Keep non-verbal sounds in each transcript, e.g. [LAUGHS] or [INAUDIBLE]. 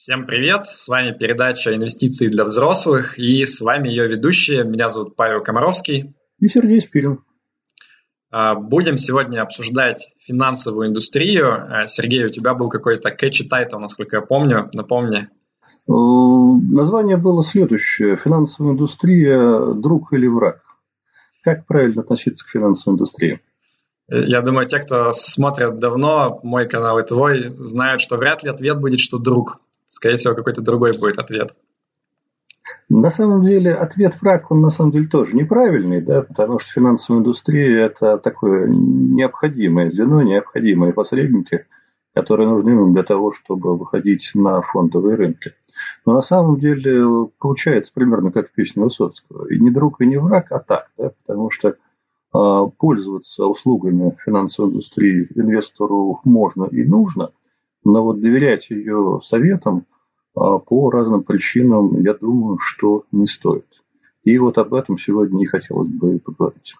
Всем привет! С вами передача «Инвестиции для взрослых» и с вами ее ведущие. Меня зовут Павел Комаровский. И Сергей Спирин. А, будем сегодня обсуждать финансовую индустрию. А, Сергей, у тебя был какой-то catchy title, насколько я помню. Напомни. Э, название было следующее. Финансовая индустрия – друг или враг? Как правильно относиться к финансовой индустрии? Я думаю, те, кто смотрят давно мой канал и твой, знают, что вряд ли ответ будет, что друг скорее всего, какой-то другой будет ответ. На самом деле, ответ враг, он на самом деле тоже неправильный, да, потому что финансовая индустрия – это такое необходимое звено, необходимые посредники, которые нужны нам для того, чтобы выходить на фондовые рынки. Но на самом деле получается примерно как в песне Высоцкого. И не друг, и не враг, а так, да, потому что э, пользоваться услугами финансовой индустрии инвестору можно и нужно – но вот доверять ее советам а, по разным причинам, я думаю, что не стоит. И вот об этом сегодня и хотелось бы поговорить.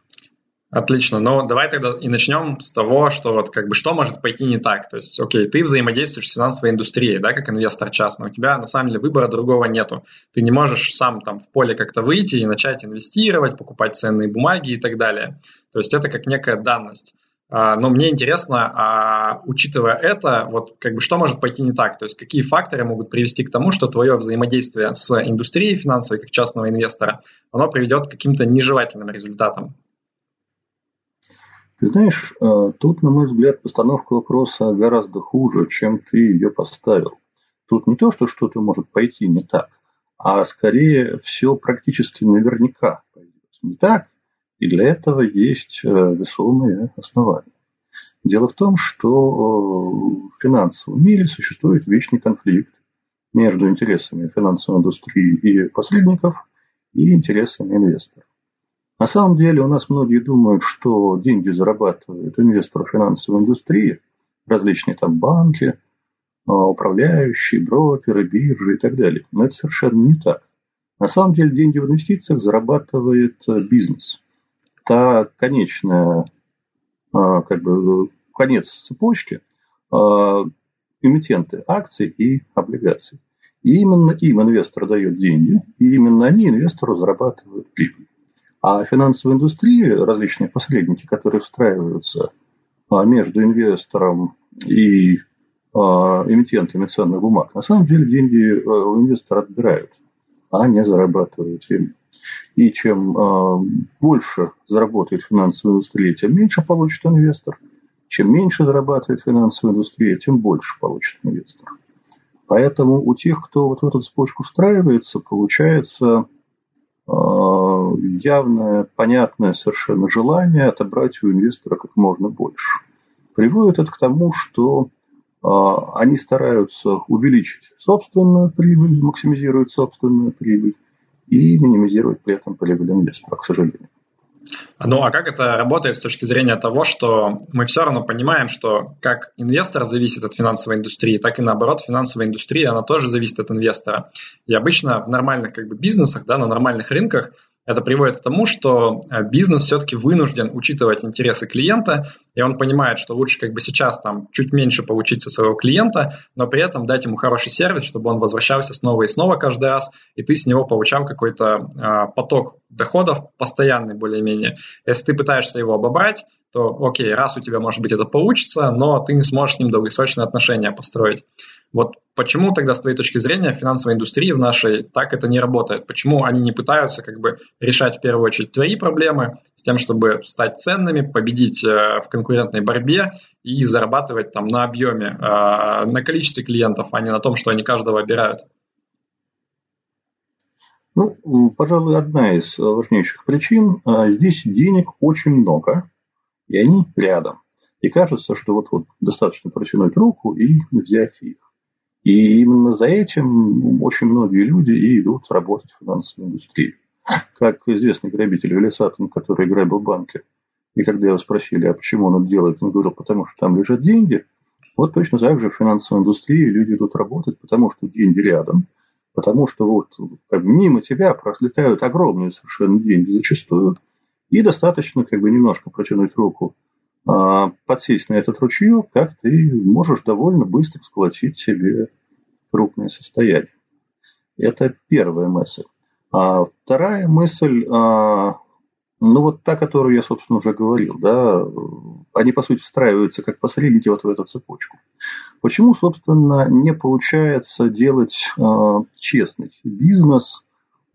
Отлично. Ну, давай тогда и начнем с того, что вот как бы что может пойти не так. То есть, окей, ты взаимодействуешь с финансовой индустрией, да, как инвестор частный. У тебя на самом деле выбора другого нету. Ты не можешь сам там в поле как-то выйти и начать инвестировать, покупать ценные бумаги и так далее. То есть это как некая данность. А, но мне интересно, а, учитывая это, вот как бы что может пойти не так? То есть какие факторы могут привести к тому, что твое взаимодействие с индустрией финансовой, как частного инвестора, оно приведет к каким-то нежелательным результатам? Ты знаешь, э, тут, на мой взгляд, постановка вопроса гораздо хуже, чем ты ее поставил. Тут не то, что что-то может пойти не так, а скорее все практически наверняка пойдет не так, и для этого есть э, весомые основания. Дело в том, что в финансовом мире существует вечный конфликт между интересами финансовой индустрии и посредников и интересами инвесторов. На самом деле у нас многие думают, что деньги зарабатывают инвесторы финансовой индустрии, различные там банки, а, управляющие, брокеры, биржи и так далее. Но это совершенно не так. На самом деле деньги в инвестициях зарабатывает э, бизнес та конечная, а, как бы, конец цепочки а, эмитенты акций и облигаций. И именно им инвестор дает деньги, и именно они инвестору зарабатывают прибыль. А финансовая индустрия, различные посредники, которые встраиваются а, между инвестором и эмитентами ценных бумаг, на самом деле деньги у инвестора отбирают, а не зарабатывают им. И чем э, больше заработает финансовая индустрия, тем меньше получит инвестор. Чем меньше зарабатывает финансовая индустрия, тем больше получит инвестор. Поэтому у тех, кто вот в эту цепочку встраивается, получается э, явное, понятное совершенно желание отобрать у инвестора как можно больше. Приводит это к тому, что э, они стараются увеличить собственную прибыль, максимизируют собственную прибыль, и минимизировать при этом прибыль инвестора, к сожалению. Ну, а как это работает с точки зрения того, что мы все равно понимаем, что как инвестор зависит от финансовой индустрии, так и наоборот, финансовая индустрия, она тоже зависит от инвестора. И обычно в нормальных как бы, бизнесах, да, на нормальных рынках это приводит к тому, что э, бизнес все-таки вынужден учитывать интересы клиента, и он понимает, что лучше как бы сейчас там чуть меньше получить со своего клиента, но при этом дать ему хороший сервис, чтобы он возвращался снова и снова каждый раз, и ты с него получал какой-то э, поток доходов постоянный более-менее. Если ты пытаешься его обобрать, то окей, раз у тебя может быть это получится, но ты не сможешь с ним долгосрочные отношения построить. Вот почему тогда, с твоей точки зрения, финансовой индустрии в нашей так это не работает? Почему они не пытаются как бы решать в первую очередь твои проблемы с тем, чтобы стать ценными, победить э, в конкурентной борьбе и зарабатывать там на объеме, э, на количестве клиентов, а не на том, что они каждого обирают? Ну, пожалуй, одна из важнейших причин. Э, здесь денег очень много, и они рядом. И кажется, что вот-вот достаточно протянуть руку и взять их. И именно за этим очень многие люди и идут работать в финансовой индустрии. Как известный грабитель Велисатон, который грабил банки. И когда его спросили, а почему он это делает, он говорил, потому что там лежат деньги. Вот точно так же в финансовой индустрии люди идут работать, потому что деньги рядом, потому что вот как мимо тебя пролетают огромные совершенно деньги зачастую, и достаточно как бы немножко протянуть руку, а, подсесть на этот ручеек, как ты можешь довольно быстро сколотить себе крупное состояние. Это первая мысль. А вторая мысль, а, ну вот та, которую я, собственно, уже говорил, да, они, по сути, встраиваются как посредники вот в эту цепочку. Почему, собственно, не получается делать а, честный бизнес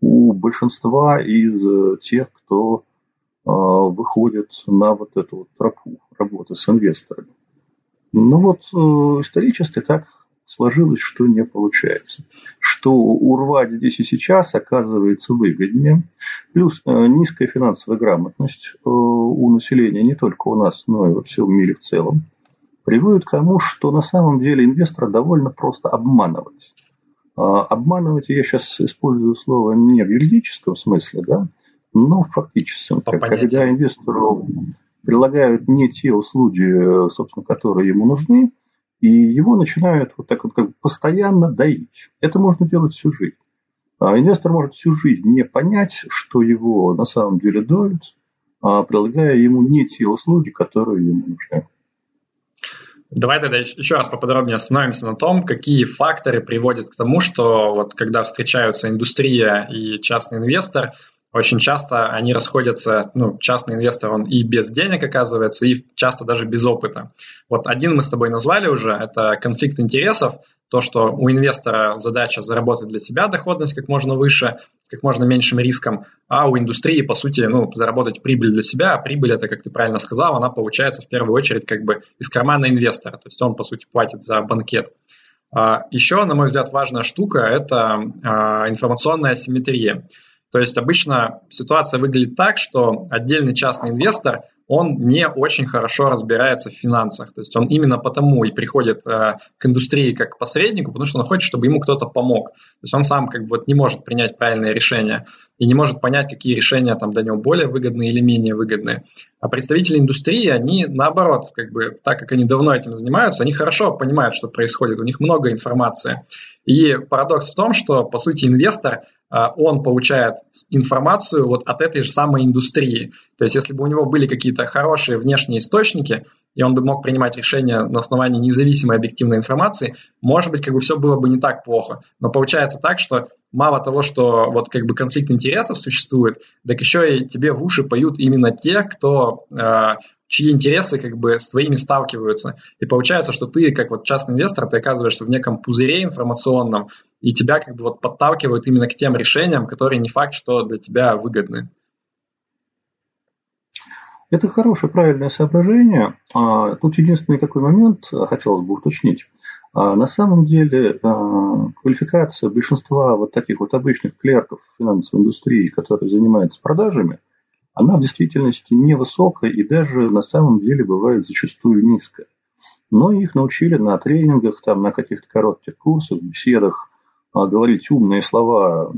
у большинства из тех, кто а, выходит на вот эту вот тропу работы с инвесторами? Ну вот э, исторически так сложилось, что не получается. Что урвать здесь и сейчас оказывается выгоднее. Плюс э, низкая финансовая грамотность э, у населения не только у нас, но и во всем мире в целом приводит к тому, что на самом деле инвестора довольно просто обманывать. А, обманывать я сейчас использую слово не в юридическом смысле, да, но в фактическом. Когда инвестору предлагают не те услуги, собственно, которые ему нужны, и его начинают вот так вот как бы постоянно доить. Это можно делать всю жизнь. А инвестор может всю жизнь не понять, что его на самом деле доют, а предлагая ему не те услуги, которые ему нужны. Давай тогда еще раз поподробнее остановимся на том, какие факторы приводят к тому, что вот когда встречаются индустрия и частный инвестор, очень часто они расходятся, ну, частный инвестор, он и без денег оказывается, и часто даже без опыта. Вот один мы с тобой назвали уже, это конфликт интересов, то, что у инвестора задача заработать для себя доходность как можно выше, с как можно меньшим риском, а у индустрии, по сути, ну, заработать прибыль для себя, а прибыль, это, как ты правильно сказал, она получается в первую очередь как бы из кармана инвестора, то есть он, по сути, платит за банкет. А Еще, на мой взгляд, важная штука – это а, информационная асимметрия. То есть обычно ситуация выглядит так, что отдельный частный инвестор, он не очень хорошо разбирается в финансах. То есть он именно потому и приходит э, к индустрии как к посреднику, потому что он хочет, чтобы ему кто-то помог. То есть он сам как бы вот не может принять правильное решение и не может понять, какие решения там для него более выгодные или менее выгодные. А представители индустрии, они наоборот, как бы, так как они давно этим занимаются, они хорошо понимают, что происходит, у них много информации. И парадокс в том, что, по сути, инвестор – он получает информацию вот от этой же самой индустрии. То есть если бы у него были какие-то хорошие внешние источники, и он бы мог принимать решения на основании независимой объективной информации, может быть, как бы все было бы не так плохо. Но получается так, что мало того, что вот как бы конфликт интересов существует, так еще и тебе в уши поют именно те, кто э, чьи интересы как бы с твоими сталкиваются. И получается, что ты, как вот частный инвестор, ты оказываешься в неком пузыре информационном, и тебя как бы вот подталкивают именно к тем решениям, которые не факт, что для тебя выгодны. Это хорошее, правильное соображение. А, тут единственный какой момент хотелось бы уточнить. А, на самом деле а, квалификация большинства вот таких вот обычных клерков финансовой индустрии, которые занимаются продажами – она в действительности невысокая и даже на самом деле бывает зачастую низкая. Но их научили на тренингах, там, на каких-то коротких курсах, беседах а, говорить умные слова,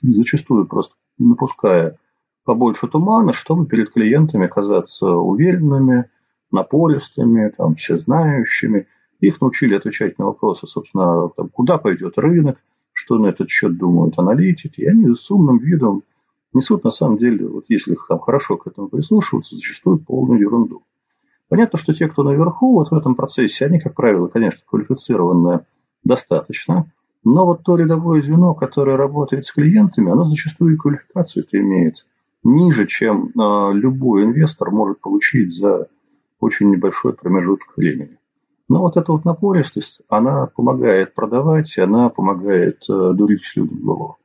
зачастую просто напуская побольше тумана, чтобы перед клиентами казаться уверенными, напористыми, там, всезнающими. Их научили отвечать на вопросы, собственно, там, куда пойдет рынок, что на этот счет думают аналитики. И они с умным видом несут на самом деле, вот если там хорошо к этому прислушиваться, зачастую полную ерунду. Понятно, что те, кто наверху вот в этом процессе, они, как правило, конечно, квалифицированные достаточно, но вот то рядовое звено, которое работает с клиентами, оно зачастую и квалификацию имеет ниже, чем э, любой инвестор может получить за очень небольшой промежуток времени. Но вот эта вот напористость, она помогает продавать, она помогает э, дурить людям голову.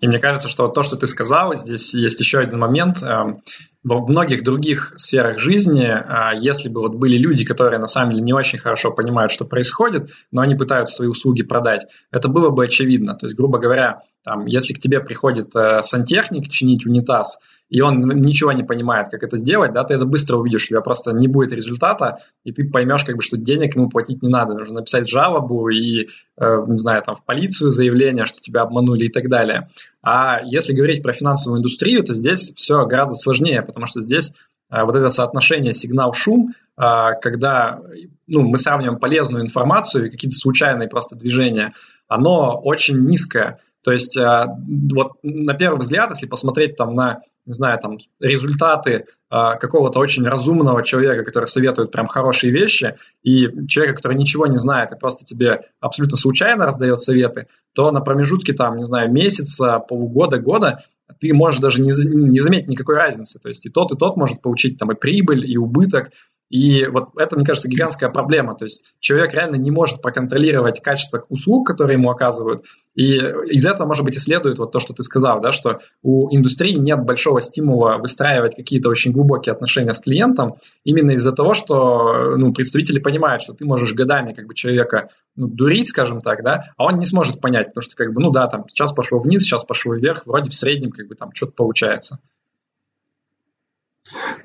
И мне кажется, что то, что ты сказал, здесь есть еще один момент. Эм, во многих других сферах жизни, э, если бы вот были люди, которые на самом деле не очень хорошо понимают, что происходит, но они пытаются свои услуги продать, это было бы очевидно. То есть, грубо говоря, там, если к тебе приходит э, сантехник чинить унитаз, и он ничего не понимает, как это сделать, да, ты это быстро увидишь, у тебя просто не будет результата, и ты поймешь, как бы, что денег ему платить не надо, нужно написать жалобу и, э, не знаю, там, в полицию заявление, что тебя обманули и так далее. А если говорить про финансовую индустрию, то здесь все гораздо сложнее, потому что здесь э, вот это соотношение сигнал-шум, э, когда ну, мы сравниваем полезную информацию и какие-то случайные просто движения, оно очень низкое. То есть э, вот на первый взгляд, если посмотреть там на, не знаю, там результаты э, какого-то очень разумного человека, который советует прям хорошие вещи, и человека, который ничего не знает и просто тебе абсолютно случайно раздает советы, то на промежутке там, не знаю, месяца, полугода, года ты можешь даже не, не заметить никакой разницы. То есть и тот, и тот может получить там и прибыль, и убыток, и вот это, мне кажется, гигантская проблема. То есть человек реально не может проконтролировать качество услуг, которые ему оказывают. И из этого, может быть, и следует вот то, что ты сказал, да, что у индустрии нет большого стимула выстраивать какие-то очень глубокие отношения с клиентом, именно из-за того, что ну, представители понимают, что ты можешь годами как бы человека ну, дурить, скажем так, да, а он не сможет понять, потому что как бы, ну да, там сейчас пошло вниз, сейчас пошло вверх, вроде в среднем как бы там что-то получается.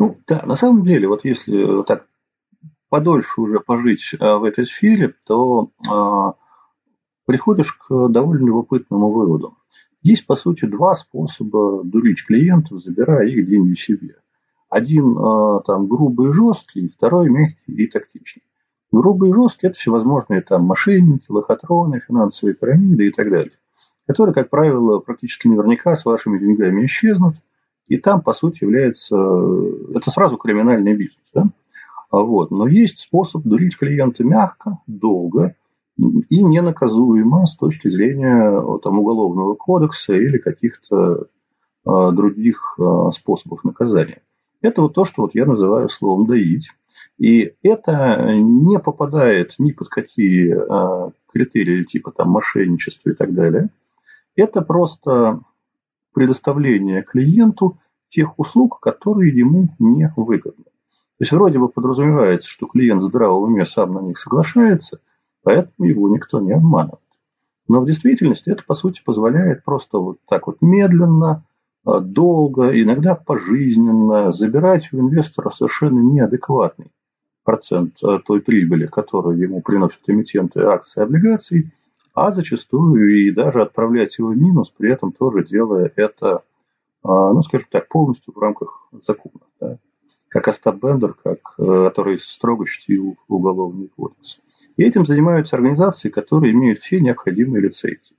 Ну, да, на самом деле, вот если так подольше уже пожить а, в этой сфере, то а, приходишь к довольно любопытному выводу. Есть, по сути, два способа дурить клиентов, забирая их деньги себе. Один а, там грубый и жесткий, второй мягкий и тактичный. Грубый и жесткий – это всевозможные там мошенники, лохотроны, финансовые пирамиды и так далее, которые, как правило, практически наверняка с вашими деньгами исчезнут – и там, по сути, является... Это сразу криминальный бизнес. Да? А вот. Но есть способ дурить клиента мягко, долго и ненаказуемо с точки зрения там, уголовного кодекса или каких-то а, других а, способов наказания. Это вот то, что вот я называю словом «доить». И это не попадает ни под какие а, критерии типа там мошенничества и так далее. Это просто предоставление клиенту тех услуг, которые ему не выгодны. То есть вроде бы подразумевается, что клиент в уме сам на них соглашается, поэтому его никто не обманывает. Но в действительности это, по сути, позволяет просто вот так вот медленно, а, долго, иногда пожизненно забирать у инвестора совершенно неадекватный процент а, той прибыли, которую ему приносят эмитенты акций и облигаций, а зачастую и даже отправлять его в минус, при этом тоже делая это, а, ну, скажем так, полностью в рамках закона. Да? Как Остап Бендер, как, э, который строго чтил уголовный кодекс. И этим занимаются организации, которые имеют все необходимые лицензии.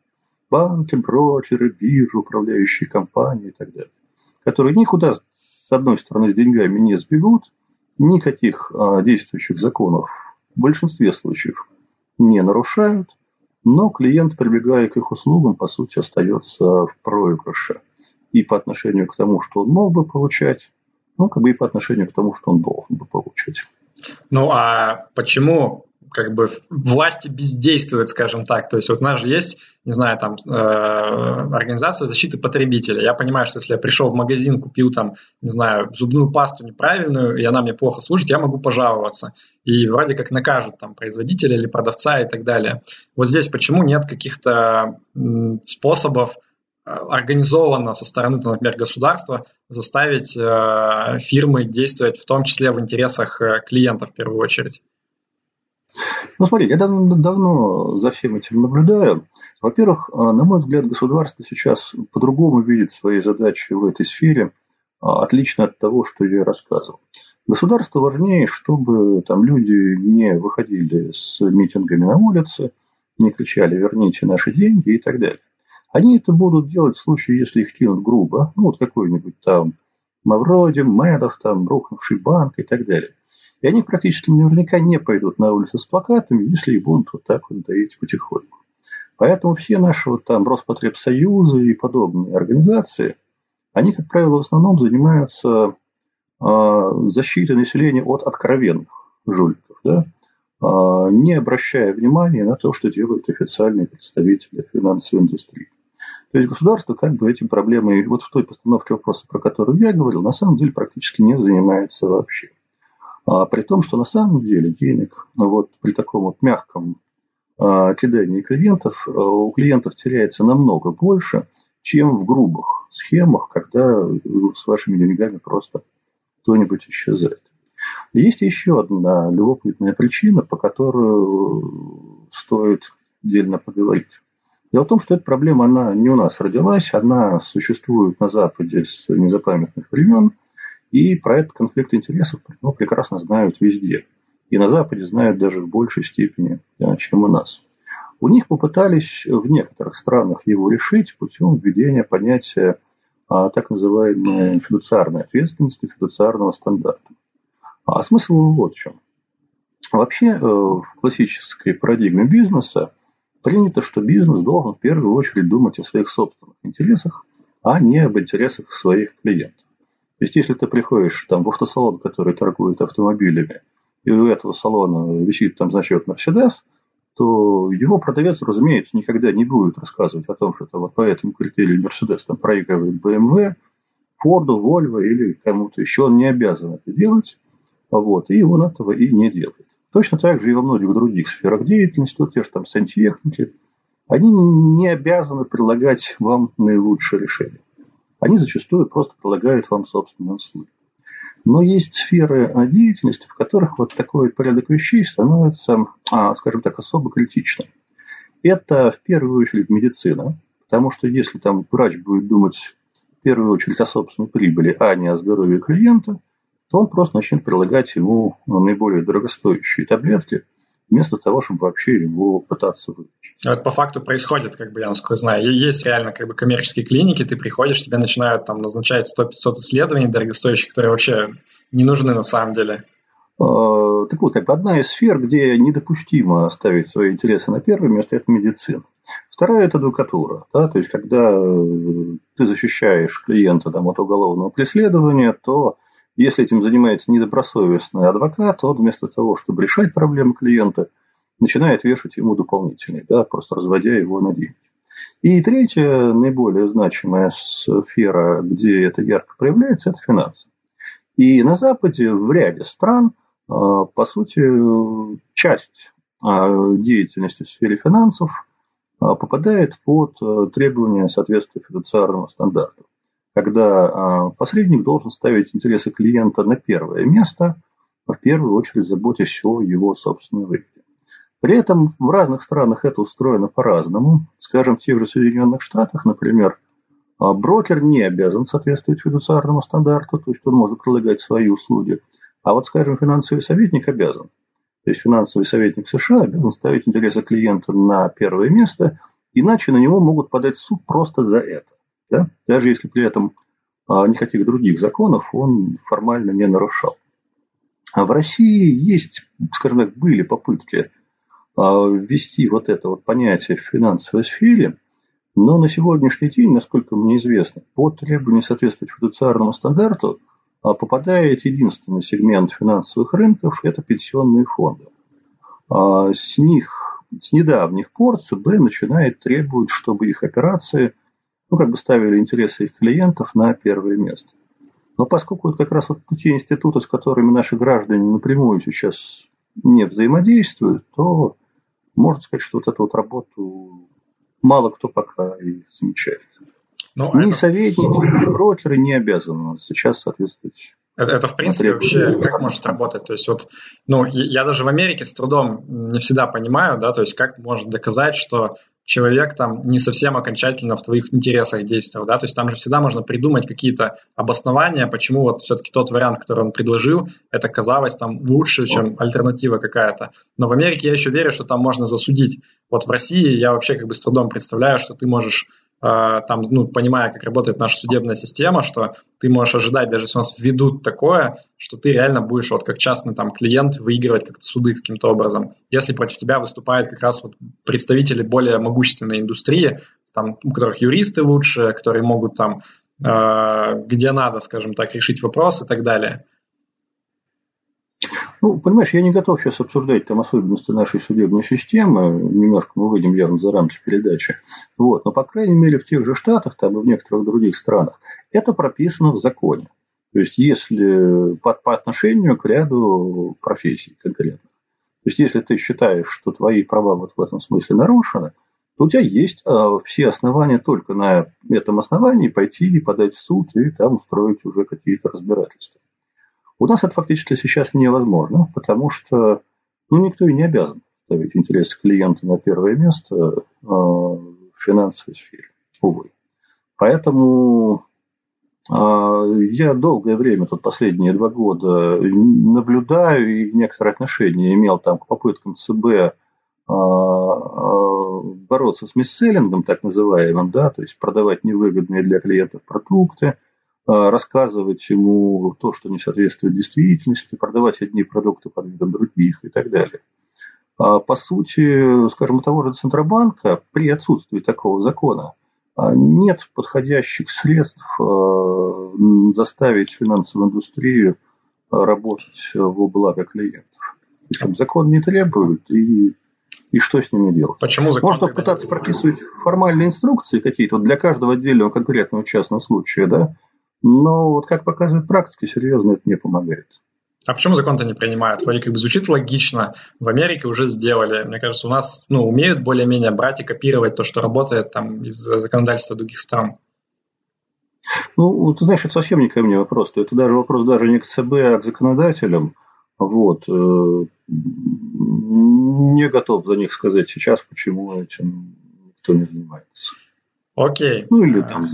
Банки, брокеры, биржи, управляющие компании и так далее. Которые никуда, с одной стороны, с деньгами не сбегут, никаких а, действующих законов в большинстве случаев не нарушают – но клиент, прибегая к их услугам, по сути, остается в проигрыше. И по отношению к тому, что он мог бы получать, ну, как бы и по отношению к тому, что он должен бы получать. Ну, а почему как бы власти бездействуют, скажем так. То есть вот у нас же есть, не знаю, там э, организация защиты потребителя. Я понимаю, что если я пришел в магазин, купил там, не знаю, зубную пасту неправильную, и она мне плохо служит, я могу пожаловаться. И вроде как накажут там производителя или продавца и так далее. Вот здесь почему нет каких-то способов организованно со стороны, например, государства заставить э, фирмы действовать в том числе в интересах э, клиентов в первую очередь? Ну, смотри, я давно, давно за всем этим наблюдаю. Во-первых, на мой взгляд, государство сейчас по-другому видит свои задачи в этой сфере, отлично от того, что я рассказывал. Государству важнее, чтобы там люди не выходили с митингами на улице, не кричали «верните наши деньги» и так далее. Они это будут делать в случае, если их кинут грубо, ну вот какой-нибудь там Мавроди, Медов, там рухнувший банк и так далее. И они практически наверняка не пойдут на улицу с плакатами, если и будут вот так вот доить потихоньку. Поэтому все наши вот там Роспотребсоюзы и подобные организации, они, как правило, в основном занимаются э, защитой населения от откровенных жуликов, да? э, не обращая внимания на то, что делают официальные представители финансовой индустрии. То есть государство как бы этим проблемой, вот в той постановке вопроса, про которую я говорил, на самом деле практически не занимается вообще. А при том, что на самом деле денег ну вот при таком вот мягком а, кидании клиентов а, у клиентов теряется намного больше, чем в грубых схемах, когда с вашими деньгами просто кто-нибудь исчезает. Есть еще одна любопытная причина, по которой стоит отдельно поговорить. Дело в том, что эта проблема, она не у нас родилась, она существует на Западе с незапамятных времен – и про этот конфликт интересов ну, прекрасно знают везде. И на Западе знают даже в большей степени, чем у нас. у них попытались в некоторых странах его решить путем введения понятия а, так называемой фидуциарной ответственности, фидуциарного стандарта. А смысл вот в чем. Вообще э, в классической парадигме бизнеса принято, что бизнес должен в первую очередь думать о своих собственных интересах, а не об интересах своих клиентов. То есть, если ты приходишь там, в автосалон, который торгует автомобилями, и у этого салона висит там значок Mercedes, то его продавец, разумеется, никогда не будет рассказывать о том, что это вот по этому критерию Mercedes там проигрывает BMW, Ford, Volvo или кому-то еще. Он не обязан это делать, вот, и он этого и не делает. Точно так же и во многих других сферах деятельности, вот те же там сантехники, они не обязаны предлагать вам наилучшее решение. Они зачастую просто предлагают вам собственные услуги. Но есть сферы деятельности, в которых вот такой порядок вещей становится, а, скажем так, особо критичным. Это в первую очередь медицина, потому что если там врач будет думать в первую очередь о собственной прибыли, а не о здоровье клиента, то он просто начнет предлагать ему наиболее дорогостоящие таблетки, вместо того, чтобы вообще его пытаться вылечить. Это по факту происходит, как бы я насколько знаю. Есть реально как бы коммерческие клиники, ты приходишь, тебе начинают там назначать 100-500 исследований дорогостоящих, которые вообще не нужны на самом деле. А, так вот, как бы одна из сфер, где недопустимо ставить свои интересы на первое место, это медицина. Вторая – это адвокатура. Да? То есть, когда э, ты защищаешь клиента там, от уголовного преследования, то если этим занимается недобросовестный адвокат, он вместо того, чтобы решать проблемы клиента, начинает вешать ему дополнительные, да, просто разводя его на деньги. И третья, наиболее значимая сфера, где это ярко проявляется, это финансы. И на Западе, в ряде стран, а, по сути, часть а, деятельности в сфере финансов а, попадает под требования соответствия фидуциарному стандарту когда а, посредник должен ставить интересы клиента на первое место, в первую очередь заботясь о его собственной выгоде. При этом в разных странах это устроено по-разному. Скажем, в тех же Соединенных Штатах, например, а, брокер не обязан соответствовать фидуциарному стандарту, то есть он может предлагать свои услуги. А вот, скажем, финансовый советник обязан. То есть финансовый советник США обязан ставить интересы клиента на первое место, иначе на него могут подать суд просто за это. Да? Даже если при этом а, никаких других законов он формально не нарушал. А в России есть, скажем так, были попытки а, ввести вот это вот понятие в финансовой сфере, но на сегодняшний день, насколько мне известно, по требованию соответствовать фидуциарному стандарту а, попадает единственный сегмент финансовых рынков – это пенсионные фонды. С них, с недавних пор ЦБ начинает требовать, чтобы их операции – ну, как бы ставили интересы их клиентов на первое место. Но поскольку это как раз вот те институты, с которыми наши граждане напрямую сейчас не взаимодействуют, то можно сказать, что вот эту вот работу мало кто пока и замечает. Но ну, ни это... советники, ни брокеры не обязаны сейчас соответствовать это, это в принципе вообще как может работать? То есть вот, ну, я даже в Америке с трудом не всегда понимаю, да, то есть как можно доказать, что человек там не совсем окончательно в твоих интересах действовал, да, то есть там же всегда можно придумать какие-то обоснования, почему вот все-таки тот вариант, который он предложил, это казалось там лучше, чем альтернатива какая-то. Но в Америке я еще верю, что там можно засудить. Вот в России я вообще как бы с трудом представляю, что ты можешь там, ну, понимая, как работает наша судебная система, что ты можешь ожидать, даже если у нас введут такое, что ты реально будешь вот как частный там клиент выигрывать как-то суды каким-то образом. Если против тебя выступают как раз вот представители более могущественной индустрии, там, у которых юристы лучше, которые могут там э, где надо, скажем так, решить вопрос и так далее. Ну, понимаешь, я не готов сейчас обсуждать там особенности нашей судебной системы. Немножко мы выйдем явно за рамки передачи. Вот. Но, по крайней мере, в тех же Штатах, там и в некоторых других странах, это прописано в законе. То есть, если по, по отношению к ряду профессий конкретных. То есть, если ты считаешь, что твои права вот в этом смысле нарушены, то у тебя есть а, все основания только на этом основании пойти и подать в суд и там устроить уже какие-то разбирательства. У нас это фактически сейчас невозможно, потому что ну, никто и не обязан ставить интересы клиента на первое место э, в финансовой сфере, увы. Поэтому э, я долгое время, тут последние два года, наблюдаю и некоторые отношения имел там к попыткам ЦБ бороться с мисселлингом, так называемым, да, то есть продавать невыгодные для клиентов продукты, рассказывать ему то, что не соответствует действительности, продавать одни продукты под видом других и так далее. По сути, скажем, у того же Центробанка при отсутствии такого закона нет подходящих средств заставить финансовую индустрию работать во благо клиентов. Причем закон не требует, и, и что с ними делать? Почему закон Можно попытаться прописывать формальные инструкции какие-то для каждого отдельного конкретного частного случая, да? Но вот как показывает практика, серьезно это не помогает. А почему закон-то не принимают? Вроде как бы звучит логично. В Америке уже сделали. Мне кажется, у нас ну, умеют более-менее брать и копировать то, что работает там из законодательства других стран. Ну, ты знаешь, это совсем не ко мне вопрос. Это даже вопрос даже не к ЦБ, а к законодателям. Вот. Э, не готов за них сказать сейчас, почему этим никто не занимается. Окей. Ну, или там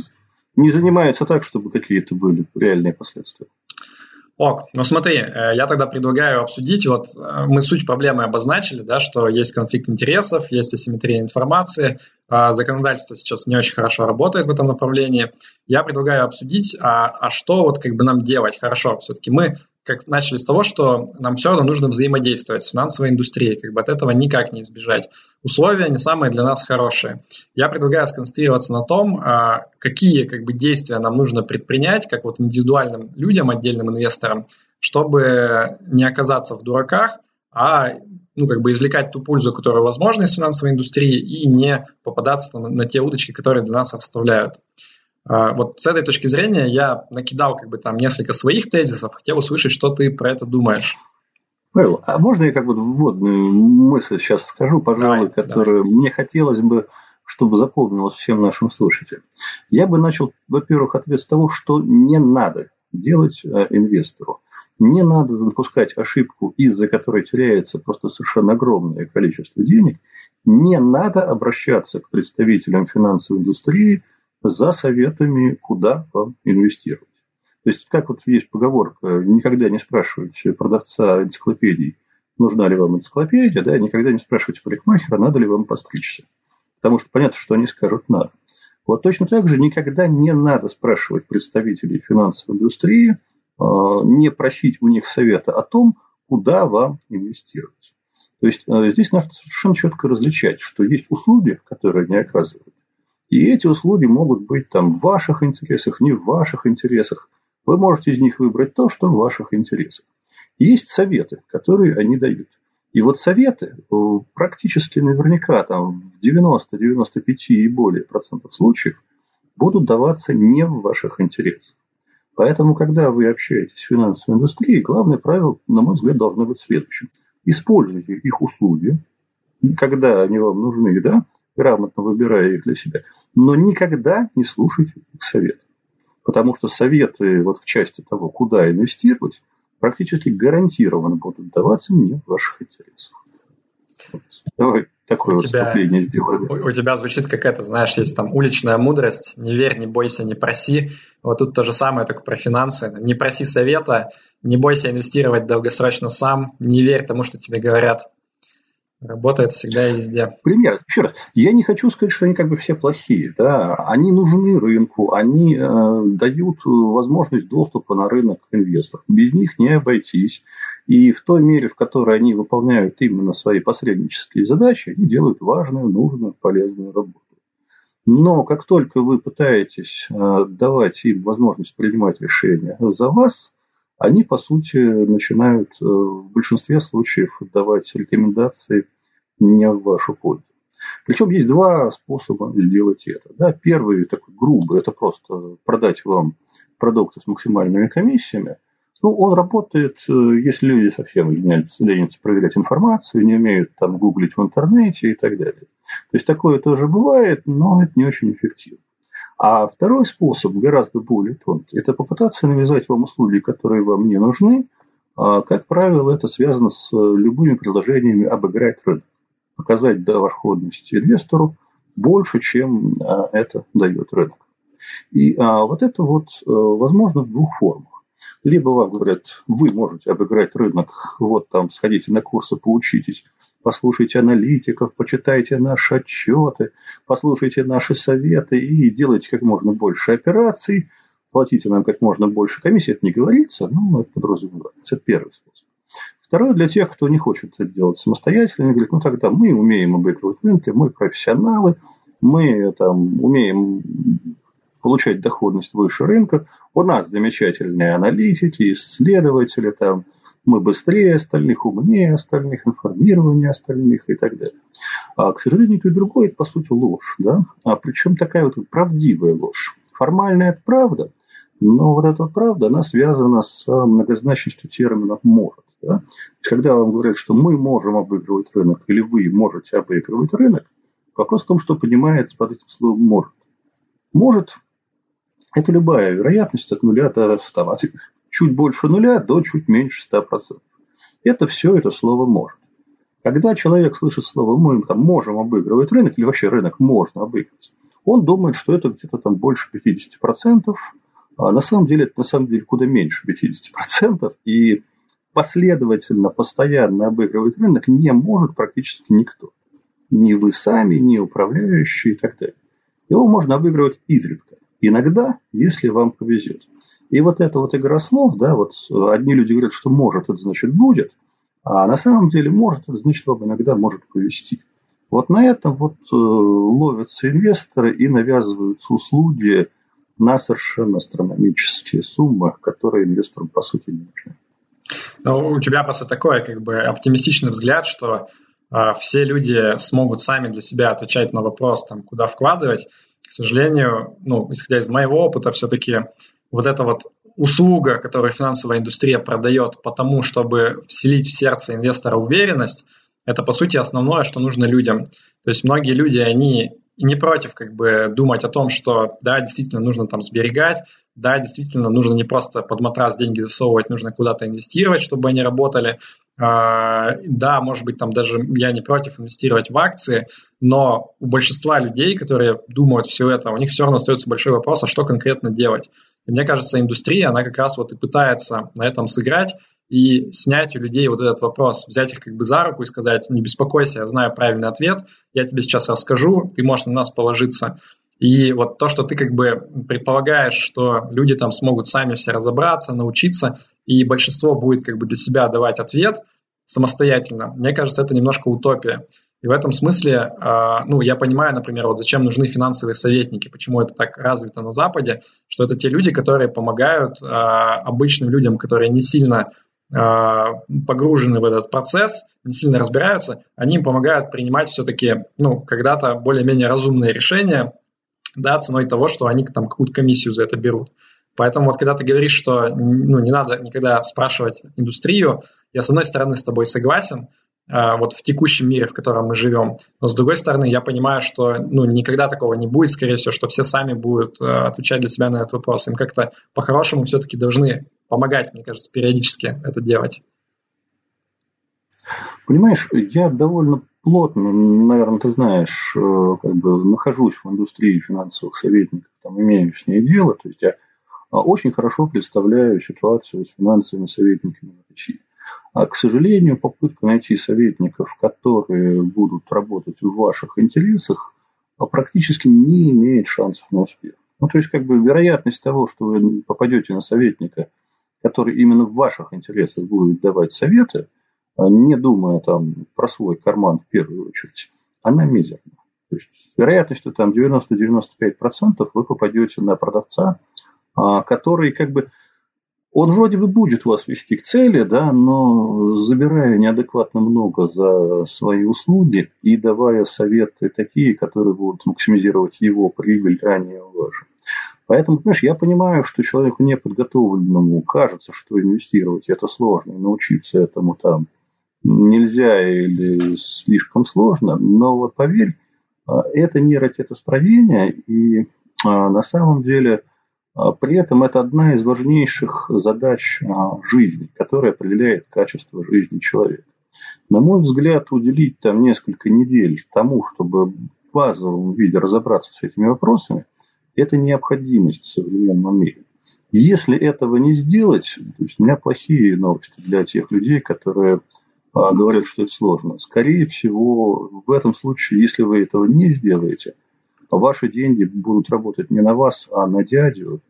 не занимаются так, чтобы какие-то были реальные последствия. Ок, ну смотри, э, я тогда предлагаю обсудить, вот э, мы суть проблемы обозначили, да, что есть конфликт интересов, есть асимметрия информации, а законодательство сейчас не очень хорошо работает в этом направлении. Я предлагаю обсудить, а, а что вот как бы нам делать хорошо. Все-таки мы как начали с того, что нам все равно нужно взаимодействовать с финансовой индустрией, как бы от этого никак не избежать. Условия не самые для нас хорошие. Я предлагаю сконцентрироваться на том, а, какие как бы, действия нам нужно предпринять, как вот индивидуальным людям, отдельным инвесторам, чтобы не оказаться в дураках, а ну, как бы извлекать ту пользу, которая возможна из финансовой индустрии, и не попадаться на, на те удочки, которые для нас расставляют. А, вот с этой точки зрения я накидал как бы там несколько своих тезисов, хотел услышать, что ты про это думаешь. Павел, а можно я как бы вводную мысль сейчас скажу, пожалуй, Давай, которую давай. мне хотелось бы, чтобы запомнилось всем нашим слушателям. Я бы начал, во-первых, ответ с того, что не надо делать э, инвестору. Не надо допускать ошибку, из-за которой теряется просто совершенно огромное количество денег. Не надо обращаться к представителям финансовой индустрии – за советами, куда вам инвестировать. То есть, как вот есть поговорка, никогда не спрашивайте продавца энциклопедий, нужна ли вам энциклопедия, да, никогда не спрашивайте парикмахера, надо ли вам постричься. Потому что понятно, что они скажут надо. Вот точно так же никогда не надо спрашивать представителей финансовой индустрии, а, не просить у них совета о том, куда вам инвестировать. То есть а, здесь надо совершенно четко различать, что есть услуги, которые они оказывают, и эти услуги могут быть там в ваших интересах, не в ваших интересах. Вы можете из них выбрать то, что в ваших интересах. Есть советы, которые они дают. И вот советы э, практически наверняка там в 90-95 и более процентов случаев будут даваться не в ваших интересах. Поэтому, когда вы общаетесь с финансовой индустрией, главное правило, на мой взгляд, должно быть следующим. Используйте их услуги, когда они вам нужны, да, грамотно выбирая их для себя. Но никогда не слушайте их советов. Потому что советы вот в части того, куда инвестировать, практически гарантированно будут даваться не в ваших интересах. Вот. Давай такое у тебя, выступление сделаем. У, у тебя звучит какая-то, знаешь, есть там уличная мудрость, не верь, не бойся, не проси. Вот тут то же самое, только про финансы. Не проси совета, не бойся инвестировать долгосрочно сам, не верь тому, что тебе говорят. Работает всегда и везде. Пример. Еще раз. Я не хочу сказать, что они как бы все плохие. Да? Они нужны рынку, они э, дают возможность доступа на рынок инвесторов. Без них не обойтись. И в той мере, в которой они выполняют именно свои посреднические задачи, они делают важную, нужную, полезную работу. Но как только вы пытаетесь э, давать им возможность принимать решения за вас, они, по сути, начинают э, в большинстве случаев давать рекомендации не в вашу пользу. Причем есть два способа сделать это. Да, первый такой грубый, это просто продать вам продукты с максимальными комиссиями. Ну, он работает, э, если люди совсем ленятся, проверять информацию, не умеют там гуглить в интернете и так далее. То есть такое тоже бывает, но это не очень эффективно. А второй способ, гораздо более тонкий, это попытаться навязать вам услуги, которые вам не нужны. А, как правило, это связано с любыми предложениями обыграть рынок. Показать доходность инвестору больше, чем а, это дает рынок. И а, вот это вот возможно в двух формах. Либо вам говорят, вы можете обыграть рынок, вот там сходите на курсы, поучитесь, послушайте аналитиков, почитайте наши отчеты, послушайте наши советы и делайте как можно больше операций, платите нам как можно больше комиссии. Это не говорится, но это подразумевается. Это первый способ. Второе, для тех, кто не хочет это делать самостоятельно, говорят, ну тогда мы умеем обыгрывать рынки, мы профессионалы, мы там умеем получать доходность выше рынка, у нас замечательные аналитики, исследователи, там, мы быстрее остальных, умнее остальных, информирование остальных и так далее. А, к сожалению, то и другое, это, по сути, ложь. Да? А причем такая вот правдивая ложь. Формальная это правда, но вот эта правда, она связана с многозначностью термина «может». Да? Когда вам говорят, что мы можем обыгрывать рынок или вы можете обыгрывать рынок, вопрос в том, что понимается под этим словом «может». Может – это любая вероятность от нуля до 100 чуть больше нуля до чуть меньше 100%. Это все это слово «может». Когда человек слышит слово «мы там, можем обыгрывать рынок» или вообще рынок можно обыгрывать, он думает, что это где-то там больше 50%, а на самом деле это на самом деле куда меньше 50%, и последовательно, постоянно обыгрывать рынок не может практически никто. Ни вы сами, ни управляющие и так далее. Его можно обыгрывать изредка. Иногда, если вам повезет. И вот эта вот игра слов, да, вот одни люди говорят, что может, это значит будет, а на самом деле может, это значит вам иногда может повести. Вот на этом вот э, ловятся инвесторы и навязываются услуги на совершенно астрономические суммы, которые инвесторам по сути не нужны. Ну, у тебя просто такой как бы оптимистичный взгляд, что э, все люди смогут сами для себя отвечать на вопрос, там, куда вкладывать. К сожалению, ну, исходя из моего опыта, все-таки вот эта вот услуга, которую финансовая индустрия продает потому, чтобы вселить в сердце инвестора уверенность, это, по сути, основное, что нужно людям. То есть многие люди, они не против как бы думать о том, что да, действительно нужно там сберегать, да, действительно нужно не просто под матрас деньги засовывать, нужно куда-то инвестировать, чтобы они работали. А, да, может быть, там даже я не против инвестировать в акции, но у большинства людей, которые думают все это, у них все равно остается большой вопрос, а что конкретно делать. И мне кажется, индустрия, она как раз вот и пытается на этом сыграть и снять у людей вот этот вопрос, взять их как бы за руку и сказать, не беспокойся, я знаю правильный ответ, я тебе сейчас расскажу, ты можешь на нас положиться. И вот то, что ты как бы предполагаешь, что люди там смогут сами все разобраться, научиться, и большинство будет как бы для себя давать ответ самостоятельно, мне кажется, это немножко утопия. И в этом смысле, а, ну, я понимаю, например, вот зачем нужны финансовые советники, почему это так развито на Западе, что это те люди, которые помогают а, обычным людям, которые не сильно а, погружены в этот процесс, не сильно разбираются, они им помогают принимать все-таки, ну, когда-то более-менее разумные решения, да, ценой того, что они там какую-то комиссию за это берут. Поэтому вот когда ты говоришь, что ну, не надо никогда спрашивать индустрию, я с одной стороны с тобой согласен, вот в текущем мире, в котором мы живем. Но с другой стороны, я понимаю, что ну, никогда такого не будет, скорее всего, что все сами будут э, отвечать для себя на этот вопрос. Им как-то по-хорошему все-таки должны помогать, мне кажется, периодически это делать. Понимаешь, я довольно плотно, наверное, ты знаешь, э, как бы нахожусь в индустрии финансовых советников, там имею с ней дело, то есть я очень хорошо представляю ситуацию с финансовыми советниками в России. А, к сожалению, попытка найти советников, которые будут работать в ваших интересах, а, практически не имеет шансов на успех. Ну, то есть, как бы вероятность того, что вы попадете на советника, который именно в ваших интересах будет давать советы, а, не думая там про свой карман в первую очередь, она мизерна. То есть, с вероятностью там 90-95% вы попадете на продавца, который как бы он вроде бы будет вас вести к цели, да, но забирая неадекватно много за свои услуги и давая советы такие, которые будут максимизировать его прибыль, а не вашу. Поэтому, понимаешь, я понимаю, что человеку неподготовленному кажется, что инвестировать это сложно, научиться этому там нельзя или слишком сложно, но вот поверь, а, это не ракетостроение, и а, на самом деле – при этом это одна из важнейших задач а, жизни, которая определяет качество жизни человека. На мой взгляд, уделить там несколько недель тому, чтобы в базовом виде разобраться с этими вопросами, это необходимость в современном мире. Если этого не сделать, то есть у меня плохие новости для тех людей, которые а, говорят, что это сложно. Скорее всего, в этом случае, если вы этого не сделаете, ваши деньги будут работать не на вас, а на дядю,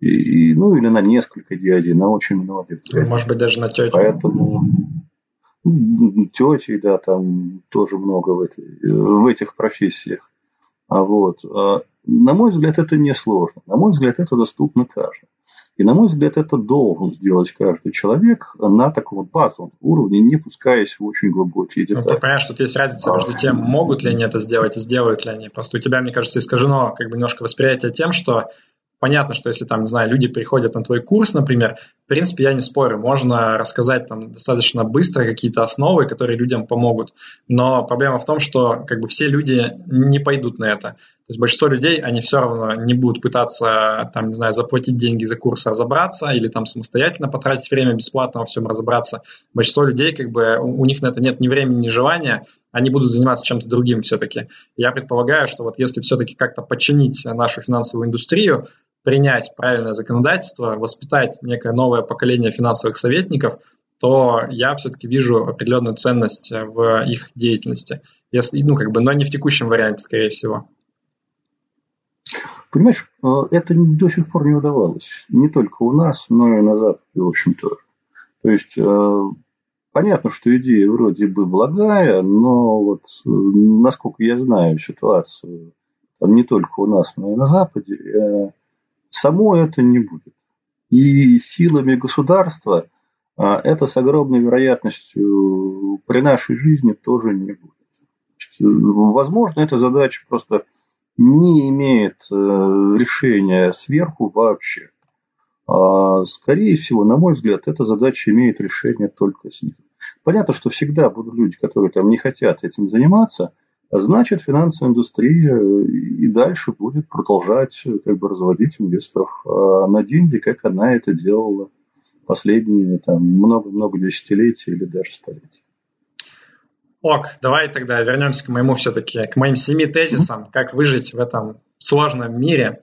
и, ну или на несколько дядей, на очень многих. Дядей. Может быть, даже на тетю. Поэтому ну, тети, да, там тоже много в, этой, в этих профессиях. А вот, а, на мой взгляд, это несложно. На мой взгляд, это доступно каждому. И, на мой взгляд, это должен сделать каждый человек на таком базовом уровне, не пускаясь в очень глубокие детали. Ну, ты понимаешь, что тут есть разница между тем, могут ли они это сделать и сделают ли они. Просто у тебя, мне кажется, искажено как бы немножко восприятие тем, что Понятно, что если там, не знаю, люди приходят на твой курс, например, в принципе, я не спорю, можно рассказать там достаточно быстро какие-то основы, которые людям помогут. Но проблема в том, что как бы все люди не пойдут на это. То есть большинство людей, они все равно не будут пытаться, там, не знаю, заплатить деньги за курс, разобраться или там самостоятельно потратить время бесплатно во всем разобраться. Большинство людей, как бы, у них на это нет ни времени, ни желания, они будут заниматься чем-то другим все-таки. Я предполагаю, что вот если все-таки как-то подчинить нашу финансовую индустрию, принять правильное законодательство, воспитать некое новое поколение финансовых советников, то я все-таки вижу определенную ценность в их деятельности. Если, ну, как бы, но не в текущем варианте, скорее всего. Понимаешь, э, это до сих пор не удавалось. Не только у нас, но и на Западе, в общем-то. То есть, э, понятно, что идея вроде бы благая, но вот э, насколько я знаю ситуацию, там не только у нас, но и на Западе, Само это не будет. И силами государства это с огромной вероятностью при нашей жизни тоже не будет. Возможно, эта задача просто не имеет э, решения сверху вообще. А, скорее всего, на мой взгляд, эта задача имеет решение только снизу. Понятно, что всегда будут люди, которые там не хотят этим заниматься – значит финансовая индустрия и дальше будет продолжать как бы разводить инвесторов а, на деньги, как она это делала последние много-много десятилетий или даже столетий. Ок, давай тогда вернемся к моему все-таки, к моим семи тезисам, mm-hmm. как выжить в этом сложном мире.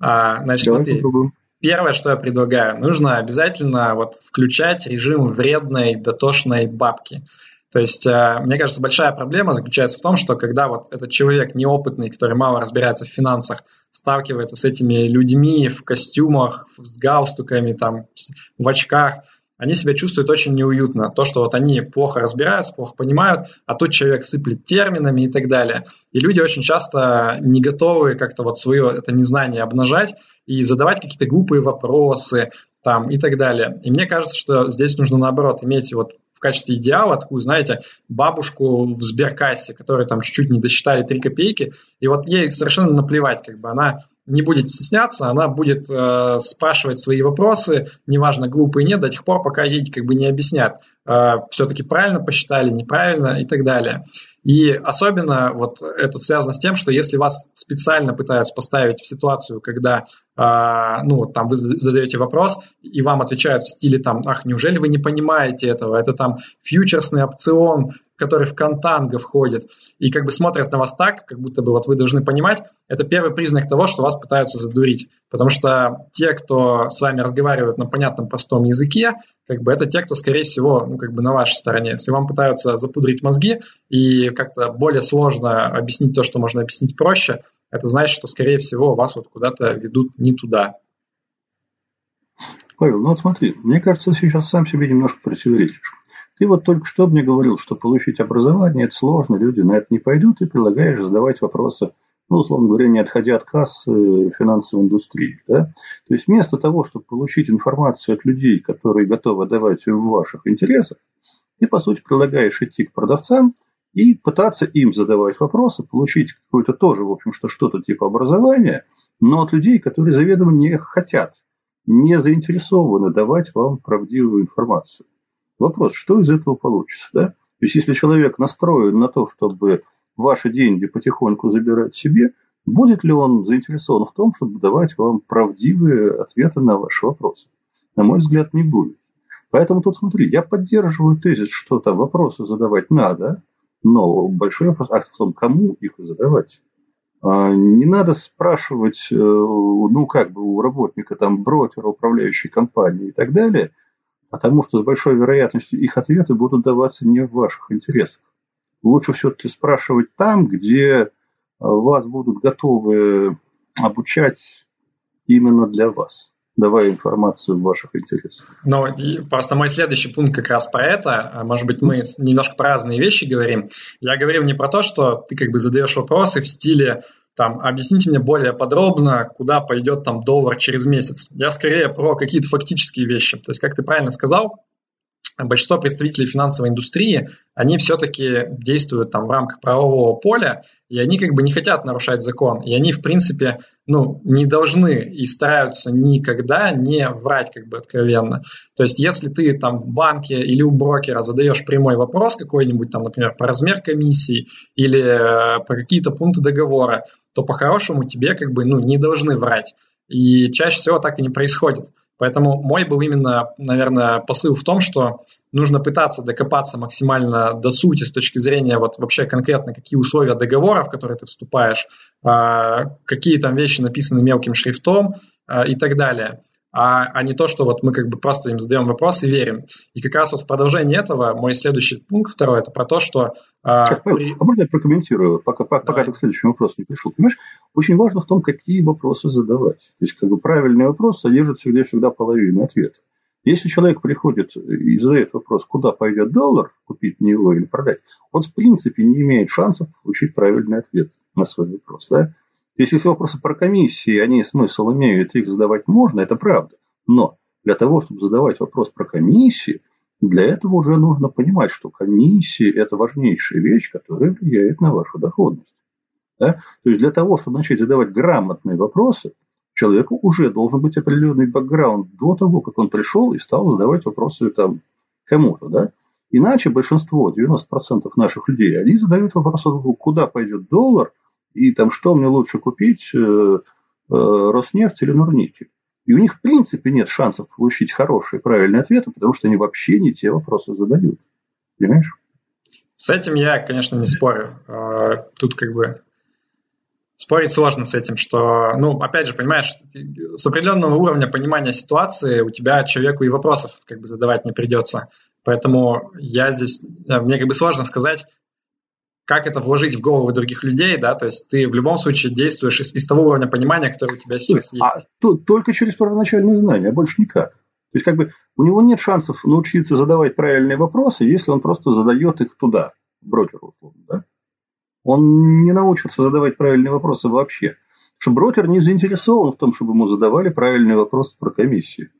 А, значит, давай смотри, попробуем. первое, что я предлагаю, нужно обязательно вот включать режим вредной дотошной бабки. То есть, э, мне кажется, большая проблема заключается в том, что когда вот этот человек неопытный, который мало разбирается в финансах, сталкивается с этими людьми в костюмах, с галстуками, там, в очках, они себя чувствуют очень неуютно. То, что вот они плохо разбираются, плохо понимают, а тут человек сыплет терминами и так далее. И люди очень часто не готовы как-то вот свое это незнание обнажать и задавать какие-то глупые вопросы там и так далее. И мне кажется, что здесь нужно наоборот иметь вот качестве идеала такую, знаете, бабушку в сберкассе, которой там чуть-чуть не досчитали 3 копейки, и вот ей совершенно наплевать, как бы она не будет стесняться, она будет э, спрашивать свои вопросы, неважно, глупые нет, до тех пор, пока ей как бы не объяснят, э, все-таки правильно посчитали, неправильно и так далее. И особенно вот это связано с тем, что если вас специально пытаются поставить в ситуацию, когда э, ну вот там вы задаете вопрос и вам отвечают в стиле там, ах, неужели вы не понимаете этого? Это там фьючерсный опцион, который в контанго входит, и как бы смотрят на вас так, как будто бы вот вы должны понимать, это первый признак того, что вас пытаются задурить. Потому что те, кто с вами разговаривают на понятном простом языке, как бы это те, кто, скорее всего, ну, как бы на вашей стороне. Если вам пытаются запудрить мозги и как-то более сложно объяснить то, что можно объяснить проще, это значит, что, скорее всего, вас вот куда-то ведут не туда. Павел, ну вот смотри, мне кажется, сейчас сам себе немножко противоречишь. Ты вот только что мне говорил, что получить образование – это сложно, люди на это не пойдут, и предлагаешь задавать вопросы, ну, условно говоря, не отходя от кассы финансовой индустрии. Да? То есть вместо того, чтобы получить информацию от людей, которые готовы давать в ваших интересах, ты, по сути, предлагаешь идти к продавцам и пытаться им задавать вопросы, получить какое-то тоже, в общем, что что-то типа образования, но от людей, которые заведомо не хотят, не заинтересованы давать вам правдивую информацию. Вопрос, что из этого получится, да? То есть, если человек настроен на то, чтобы ваши деньги потихоньку забирать себе, будет ли он заинтересован в том, чтобы давать вам правдивые ответы на ваши вопросы? На мой взгляд, не будет. Поэтому тут смотри, я поддерживаю тезис, что там вопросы задавать надо, но большой вопрос а в том, кому их задавать. А, не надо спрашивать, э, ну, как бы у работника, там, брокера, управляющей компании и так далее – потому что с большой вероятностью их ответы будут даваться не в ваших интересах. Лучше все-таки спрашивать там, где вас будут готовы обучать именно для вас давая информацию в ваших интересах. Ну, просто мой следующий пункт как раз про это. Может быть, мы немножко про разные вещи говорим. Я говорил не про то, что ты как бы задаешь вопросы в стиле там, объясните мне более подробно, куда пойдет там доллар через месяц. Я скорее про какие-то фактические вещи. То есть, как ты правильно сказал, большинство представителей финансовой индустрии, они все-таки действуют там в рамках правового поля, и они как бы не хотят нарушать закон, и они, в принципе, ну, не должны и стараются никогда не врать как бы откровенно. То есть, если ты там в банке или у брокера задаешь прямой вопрос какой-нибудь там, например, про размер комиссии или э, про какие-то пункты договора, то по-хорошему тебе как бы, ну, не должны врать. И чаще всего так и не происходит. Поэтому мой был именно, наверное, посыл в том, что нужно пытаться докопаться максимально до сути с точки зрения вот вообще конкретно, какие условия договора, в которые ты вступаешь, а, какие там вещи написаны мелким шрифтом а, и так далее а, а не то, что вот мы как бы просто им задаем вопрос и верим. И как раз вот в продолжении этого мой следующий пункт второй, это про то, что... А, Сейчас, при... а можно я прокомментирую, пока, пока, пока ты к следующему вопросу не пришел? Понимаешь, очень важно в том, какие вопросы задавать. То есть, как бы правильный вопрос содержит всегда, всегда половину ответа. Если человек приходит и задает вопрос, куда пойдет доллар, купить него или продать, он в принципе не имеет шансов получить правильный ответ на свой вопрос. Да? Если вопросы про комиссии, они смысл имеют, их задавать можно, это правда. Но для того, чтобы задавать вопрос про комиссии, для этого уже нужно понимать, что комиссии – это важнейшая вещь, которая влияет на вашу доходность. Да? То есть, для того, чтобы начать задавать грамотные вопросы, человеку уже должен быть определенный бэкграунд до того, как он пришел и стал задавать вопросы там, кому-то. Да? Иначе большинство, 90% наших людей, они задают вопрос, куда пойдет доллар – и там что мне лучше купить, э, э, Роснефть или Нурники. И у них в принципе нет шансов получить хорошие правильные ответы, потому что они вообще не те вопросы задают. Понимаешь? С этим я, конечно, не спорю. Э, тут как бы спорить сложно с этим, что, ну, опять же, понимаешь, с определенного уровня понимания ситуации у тебя человеку и вопросов как бы задавать не придется. Поэтому я здесь, мне как бы сложно сказать, как это вложить в головы других людей, да, то есть ты в любом случае действуешь из, из того уровня понимания, который у тебя сейчас есть. А, то, только через первоначальные знания, а больше никак. То есть как бы у него нет шансов научиться задавать правильные вопросы, если он просто задает их туда, брокеру условно, да. Он не научится задавать правильные вопросы вообще. Что брокер не заинтересован в том, чтобы ему задавали правильные вопросы про комиссию.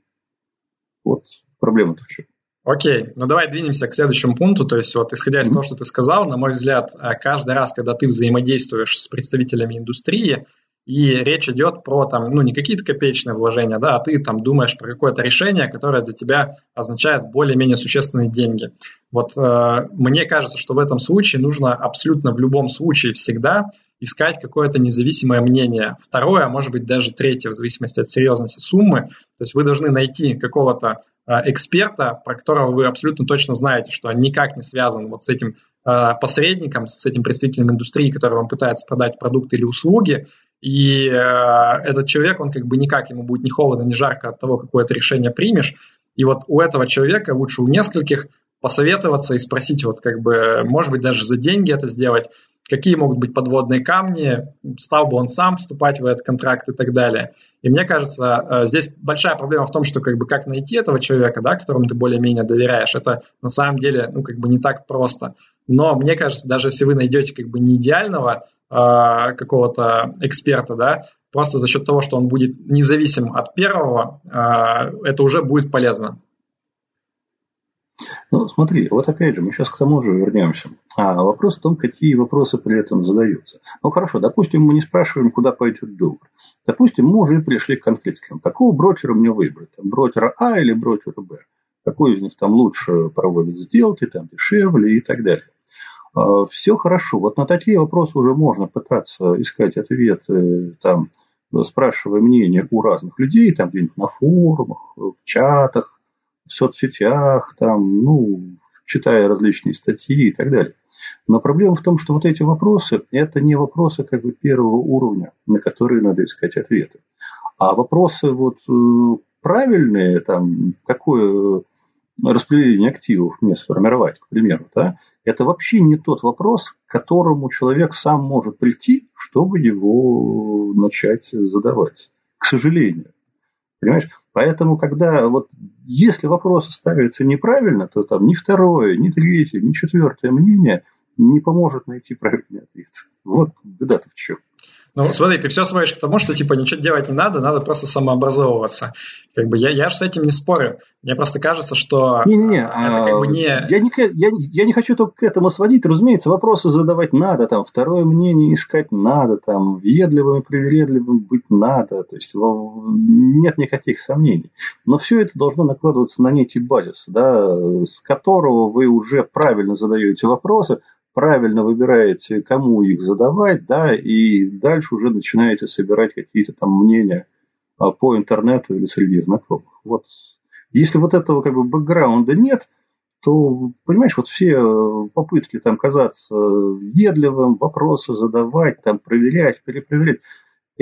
Вот проблема-то в чем. Окей, ну давай двинемся к следующему пункту. То есть вот исходя из того, что ты сказал, на мой взгляд, э, каждый раз, когда ты взаимодействуешь с представителями индустрии, и речь идет про там, ну, не какие-то копеечные вложения, да, а ты там думаешь про какое-то решение, которое для тебя означает более-менее существенные деньги. Вот э, мне кажется, что в этом случае нужно абсолютно в любом случае всегда искать какое-то независимое мнение. Второе, а может быть даже третье, в зависимости от серьезности суммы. То есть вы должны найти какого-то эксперта, про которого вы абсолютно точно знаете, что он никак не связан вот с этим э, посредником, с этим представителем индустрии, который вам пытается продать продукты или услуги, и э, этот человек, он как бы никак, ему будет ни холодно, ни жарко от того, какое то решение примешь, и вот у этого человека, лучше у нескольких, посоветоваться и спросить, вот как бы, может быть, даже за деньги это сделать, какие могут быть подводные камни, стал бы он сам вступать в этот контракт и так далее. И мне кажется, э, здесь большая проблема в том, что как бы как найти этого человека, да, которому ты более-менее доверяешь, это на самом деле, ну, как бы не так просто. Но мне кажется, даже если вы найдете как бы не идеального э, какого-то эксперта, да, просто за счет того, что он будет независим от первого, э, это уже будет полезно. Ну, смотри, вот опять же, мы сейчас к тому же вернемся. А вопрос в том, какие вопросы при этом задаются. Ну, хорошо, допустим, мы не спрашиваем, куда пойдет доллар. Допустим, мы уже пришли к конфликтам. Какого брокера мне выбрать? Там, брокера А или брокера Б? Какой из них там лучше проводит сделки, там дешевле и так далее. А, Все хорошо. Вот на такие вопросы уже можно пытаться искать ответы, там, спрашивая мнение у разных людей, там где-нибудь на форумах, в чатах, в соцсетях, там, ну, читая различные статьи и так далее. Но проблема в том, что вот эти вопросы, это не вопросы как бы первого уровня, на которые надо искать ответы. А вопросы вот э, правильные, там, какое распределение активов мне сформировать, к примеру, да, это вообще не тот вопрос, к которому человек сам может прийти, чтобы его начать задавать. К сожалению. Понимаешь? Поэтому, когда вот если вопросы ставятся неправильно, то там ни второе, ни третье, ни четвертое мнение не поможет найти правильный ответ. Вот беда-то в чем. Ну, смотри, ты все сводишь к тому, что, типа, ничего делать не надо, надо просто самообразовываться. Как бы я, я же с этим не спорю. Мне просто кажется, что не, не, не, это как бы не... Я не, я, я не хочу только к этому сводить. Разумеется, вопросы задавать надо, там, второе мнение искать надо, там, въедливым и привередливым быть надо. То есть нет никаких сомнений. Но все это должно накладываться на некий базис, да, с которого вы уже правильно задаете вопросы, правильно выбираете, кому их задавать, да, и дальше уже начинаете собирать какие-то там мнения а, по интернету или среди знакомых. Вот. Если вот этого как бы бэкграунда нет, то, понимаешь, вот все э, попытки там казаться въедливым, вопросы задавать, там проверять, перепроверять,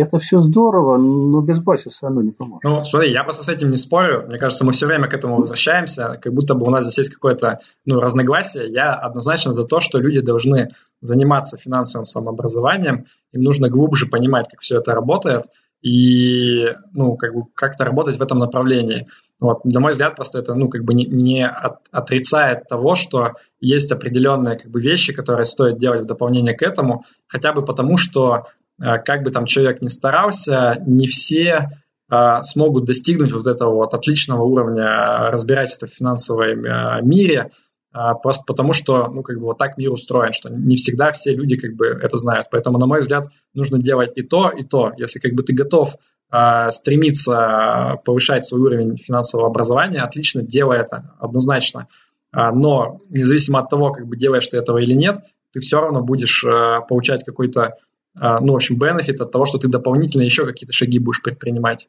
это все здорово, но без базиса оно не поможет. Ну, смотри, я просто с этим не спорю. Мне кажется, мы все время к этому возвращаемся, как будто бы у нас здесь есть какое-то ну, разногласие. Я однозначно за то, что люди должны заниматься финансовым самообразованием, им нужно глубже понимать, как все это работает, и ну, как бы как-то работать в этом направлении. Вот. На мой взгляд, просто это ну, как бы не, не от, отрицает того, что есть определенные как бы, вещи, которые стоит делать в дополнение к этому, хотя бы потому, что как бы там человек ни старался, не все э, смогут достигнуть вот этого вот отличного уровня разбирательства в финансовом э, мире, просто потому что, ну, как бы вот так мир устроен, что не всегда все люди как бы это знают. Поэтому, на мой взгляд, нужно делать и то, и то. Если как бы ты готов стремиться повышать свой уровень финансового образования, отлично, делай это однозначно. Но независимо от того, как бы делаешь ты этого или нет, ты все равно будешь получать какой-то а, ну, в общем, бенефит от того, что ты дополнительно еще какие-то шаги будешь предпринимать.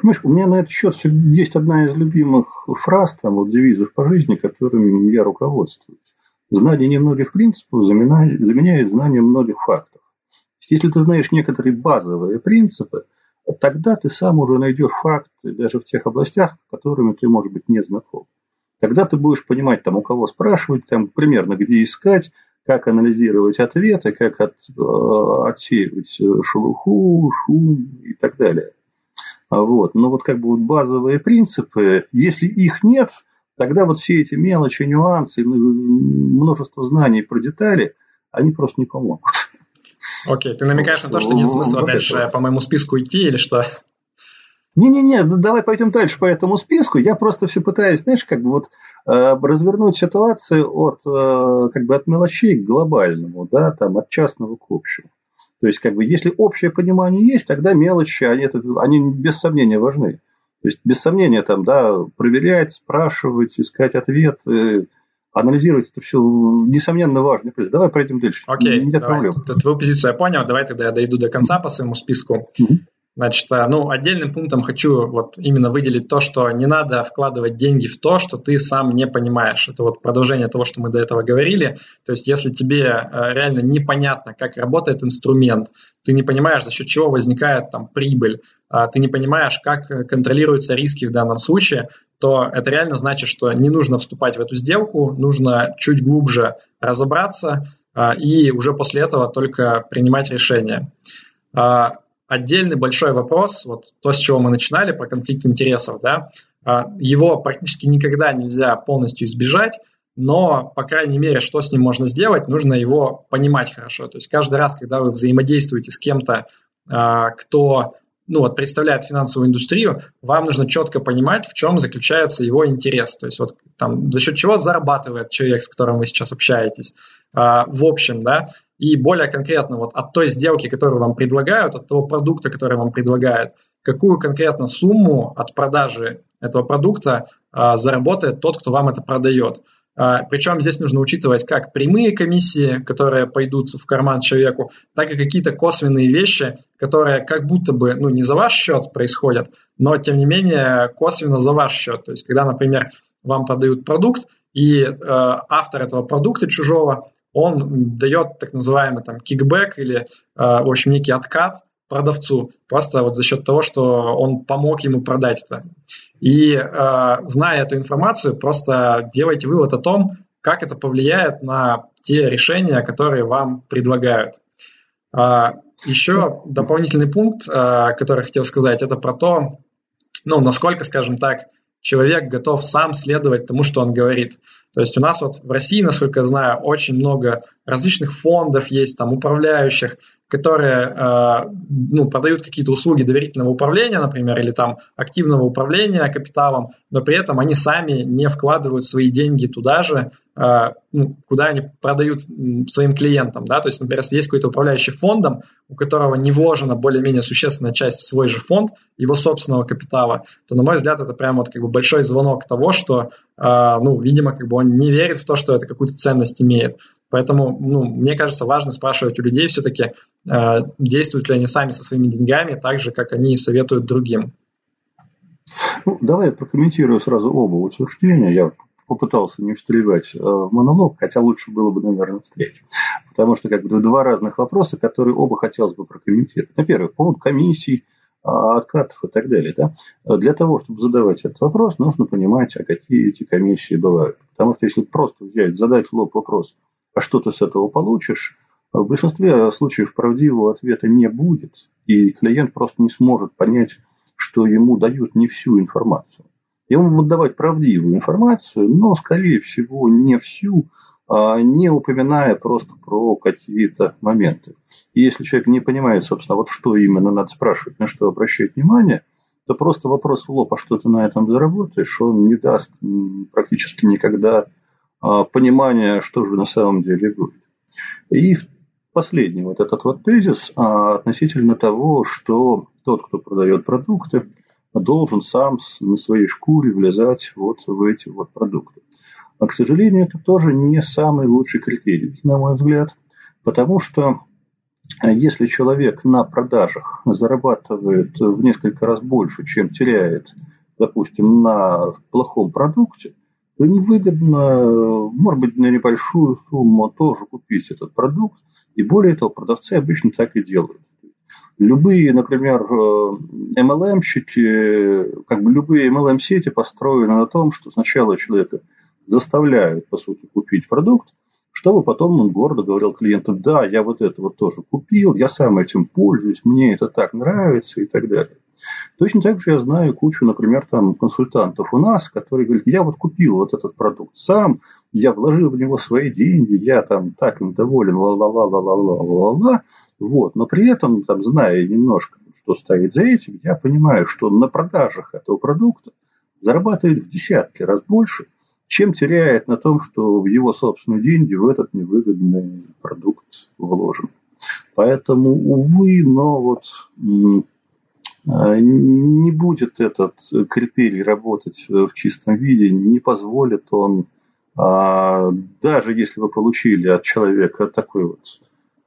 Понимаешь, у меня на этот счет есть одна из любимых фраз, там, вот девизов по жизни, которыми я руководствуюсь. Знание немногих принципов заменяет, заменяет знание многих фактов. Если ты знаешь некоторые базовые принципы, тогда ты сам уже найдешь факты даже в тех областях, которыми ты, может быть, не знаком. Тогда ты будешь понимать, там, у кого спрашивать, там, примерно где искать, как анализировать ответы, как от, э, отсеивать шелуху, шум и так далее. Вот. Но вот как бы вот базовые принципы, если их нет, тогда вот все эти мелочи, нюансы, множество знаний про детали, они просто не помогут. Окей, ты намекаешь на то, что нет смысла дальше по моему списку идти или что? Не-не-не, давай пойдем дальше по этому списку. Я просто все пытаюсь, знаешь, как бы вот э, развернуть ситуацию от, э, как бы от мелочей к глобальному, да, там, от частного к общему. То есть, как бы, если общее понимание есть, тогда мелочи, они, это, они без сомнения важны. То есть, без сомнения, там, да, проверять, спрашивать, искать ответы, анализировать это все, несомненно, важно. Давай пройдем дальше. Окей, Нет давай. проблем. Твою позицию я понял. Давай тогда я дойду до конца по своему списку. Угу. Значит, э, ну, отдельным пунктом хочу вот именно выделить то, что не надо вкладывать деньги в то, что ты сам не понимаешь. Это вот продолжение того, что мы до этого говорили. То есть, если тебе э, реально непонятно, как работает инструмент, ты не понимаешь, за счет чего возникает там прибыль, а ты не понимаешь, как контролируются риски в данном случае, то это реально значит, что не нужно вступать в эту сделку, нужно чуть глубже разобраться а, и уже после этого только принимать решение. Отдельный большой вопрос, вот то, с чего мы начинали, про конфликт интересов, да, а, его практически никогда нельзя полностью избежать, но, по крайней мере, что с ним можно сделать, нужно его понимать хорошо. То есть каждый раз, когда вы взаимодействуете с кем-то, а, кто ну, вот, представляет финансовую индустрию, вам нужно четко понимать, в чем заключается его интерес. То есть вот там за счет чего зарабатывает человек, с которым вы сейчас общаетесь. А, в общем, да, и более конкретно вот от той сделки, которую вам предлагают, от того продукта, который вам предлагают, какую конкретно сумму от продажи этого продукта а, заработает тот, кто вам это продает. А, причем здесь нужно учитывать как прямые комиссии, которые пойдут в карман человеку, так и какие-то косвенные вещи, которые как будто бы ну, не за ваш счет происходят, но тем не менее косвенно за ваш счет. То есть, когда, например, вам продают продукт, и э, автор этого продукта чужого он дает так называемый там кикбэк или, э, в общем, некий откат продавцу, просто вот за счет того, что он помог ему продать это. И э, зная эту информацию, просто делайте вывод о том, как это повлияет на те решения, которые вам предлагают. А, еще дополнительный пункт, э, который хотел сказать, это про то, ну, насколько, скажем так, человек готов сам следовать тому, что он говорит. То есть у нас вот в России, насколько я знаю, очень много различных фондов есть, там, управляющих, которые э, ну, продают какие-то услуги доверительного управления, например, или там активного управления капиталом, но при этом они сами не вкладывают свои деньги туда же, э, ну, куда они продают своим клиентам. Да? То есть, например, если есть какой-то управляющий фондом, у которого не вложена более-менее существенная часть в свой же фонд, его собственного капитала, то, на мой взгляд, это прямо вот как бы большой звонок того, что, э, ну, видимо, как бы он не верит в то, что это какую-то ценность имеет. Поэтому, ну, мне кажется, важно спрашивать у людей все-таки, э, действуют ли они сами со своими деньгами так же, как они советуют другим. Ну, давай я прокомментирую сразу оба утверждения. Я попытался не встревать э, в монолог, хотя лучше было бы, наверное, встретить. Потому что как бы два разных вопроса, которые оба хотелось бы прокомментировать. На первый, по поводу комиссий, а, откатов и так далее. Да? Для того, чтобы задавать этот вопрос, нужно понимать, а какие эти комиссии бывают. Потому что если просто взять, задать в лоб вопрос – а что ты с этого получишь, в большинстве случаев правдивого ответа не будет, и клиент просто не сможет понять, что ему дают не всю информацию. Ему будут давать правдивую информацию, но, скорее всего, не всю, а не упоминая просто про какие-то моменты. И если человек не понимает, собственно, вот что именно надо спрашивать, на что обращать внимание, то просто вопрос в лоб, а что ты на этом заработаешь, он не даст практически никогда понимания, что же на самом деле будет. И последний вот этот вот тезис а, относительно того, что тот, кто продает продукты, должен сам на своей шкуре влезать вот в эти вот продукты. А, к сожалению, это тоже не самый лучший критерий, на мой взгляд, потому что если человек на продажах зарабатывает в несколько раз больше, чем теряет, допустим, на плохом продукте, то невыгодно, может быть, на небольшую сумму тоже купить этот продукт. И более того, продавцы обычно так и делают. Любые, например, MLM-щики, как бы любые MLM-сети построены на том, что сначала человека заставляют, по сути, купить продукт, чтобы потом он гордо говорил клиенту, да, я вот это вот тоже купил, я сам этим пользуюсь, мне это так нравится и так далее. Точно так же я знаю кучу, например, там консультантов у нас, которые говорят, я вот купил вот этот продукт сам, я вложил в него свои деньги, я там так им доволен, ла-ла-ла-ла-ла-ла-ла-ла, вот, но при этом, там, зная немножко, что стоит за этим, я понимаю, что на продажах этого продукта зарабатывает в десятки раз больше, чем теряет на том, что в его собственные деньги в этот невыгодный продукт вложен. Поэтому, увы, но вот не будет этот критерий работать в чистом виде, не позволит он, а, даже если вы получили от человека такой вот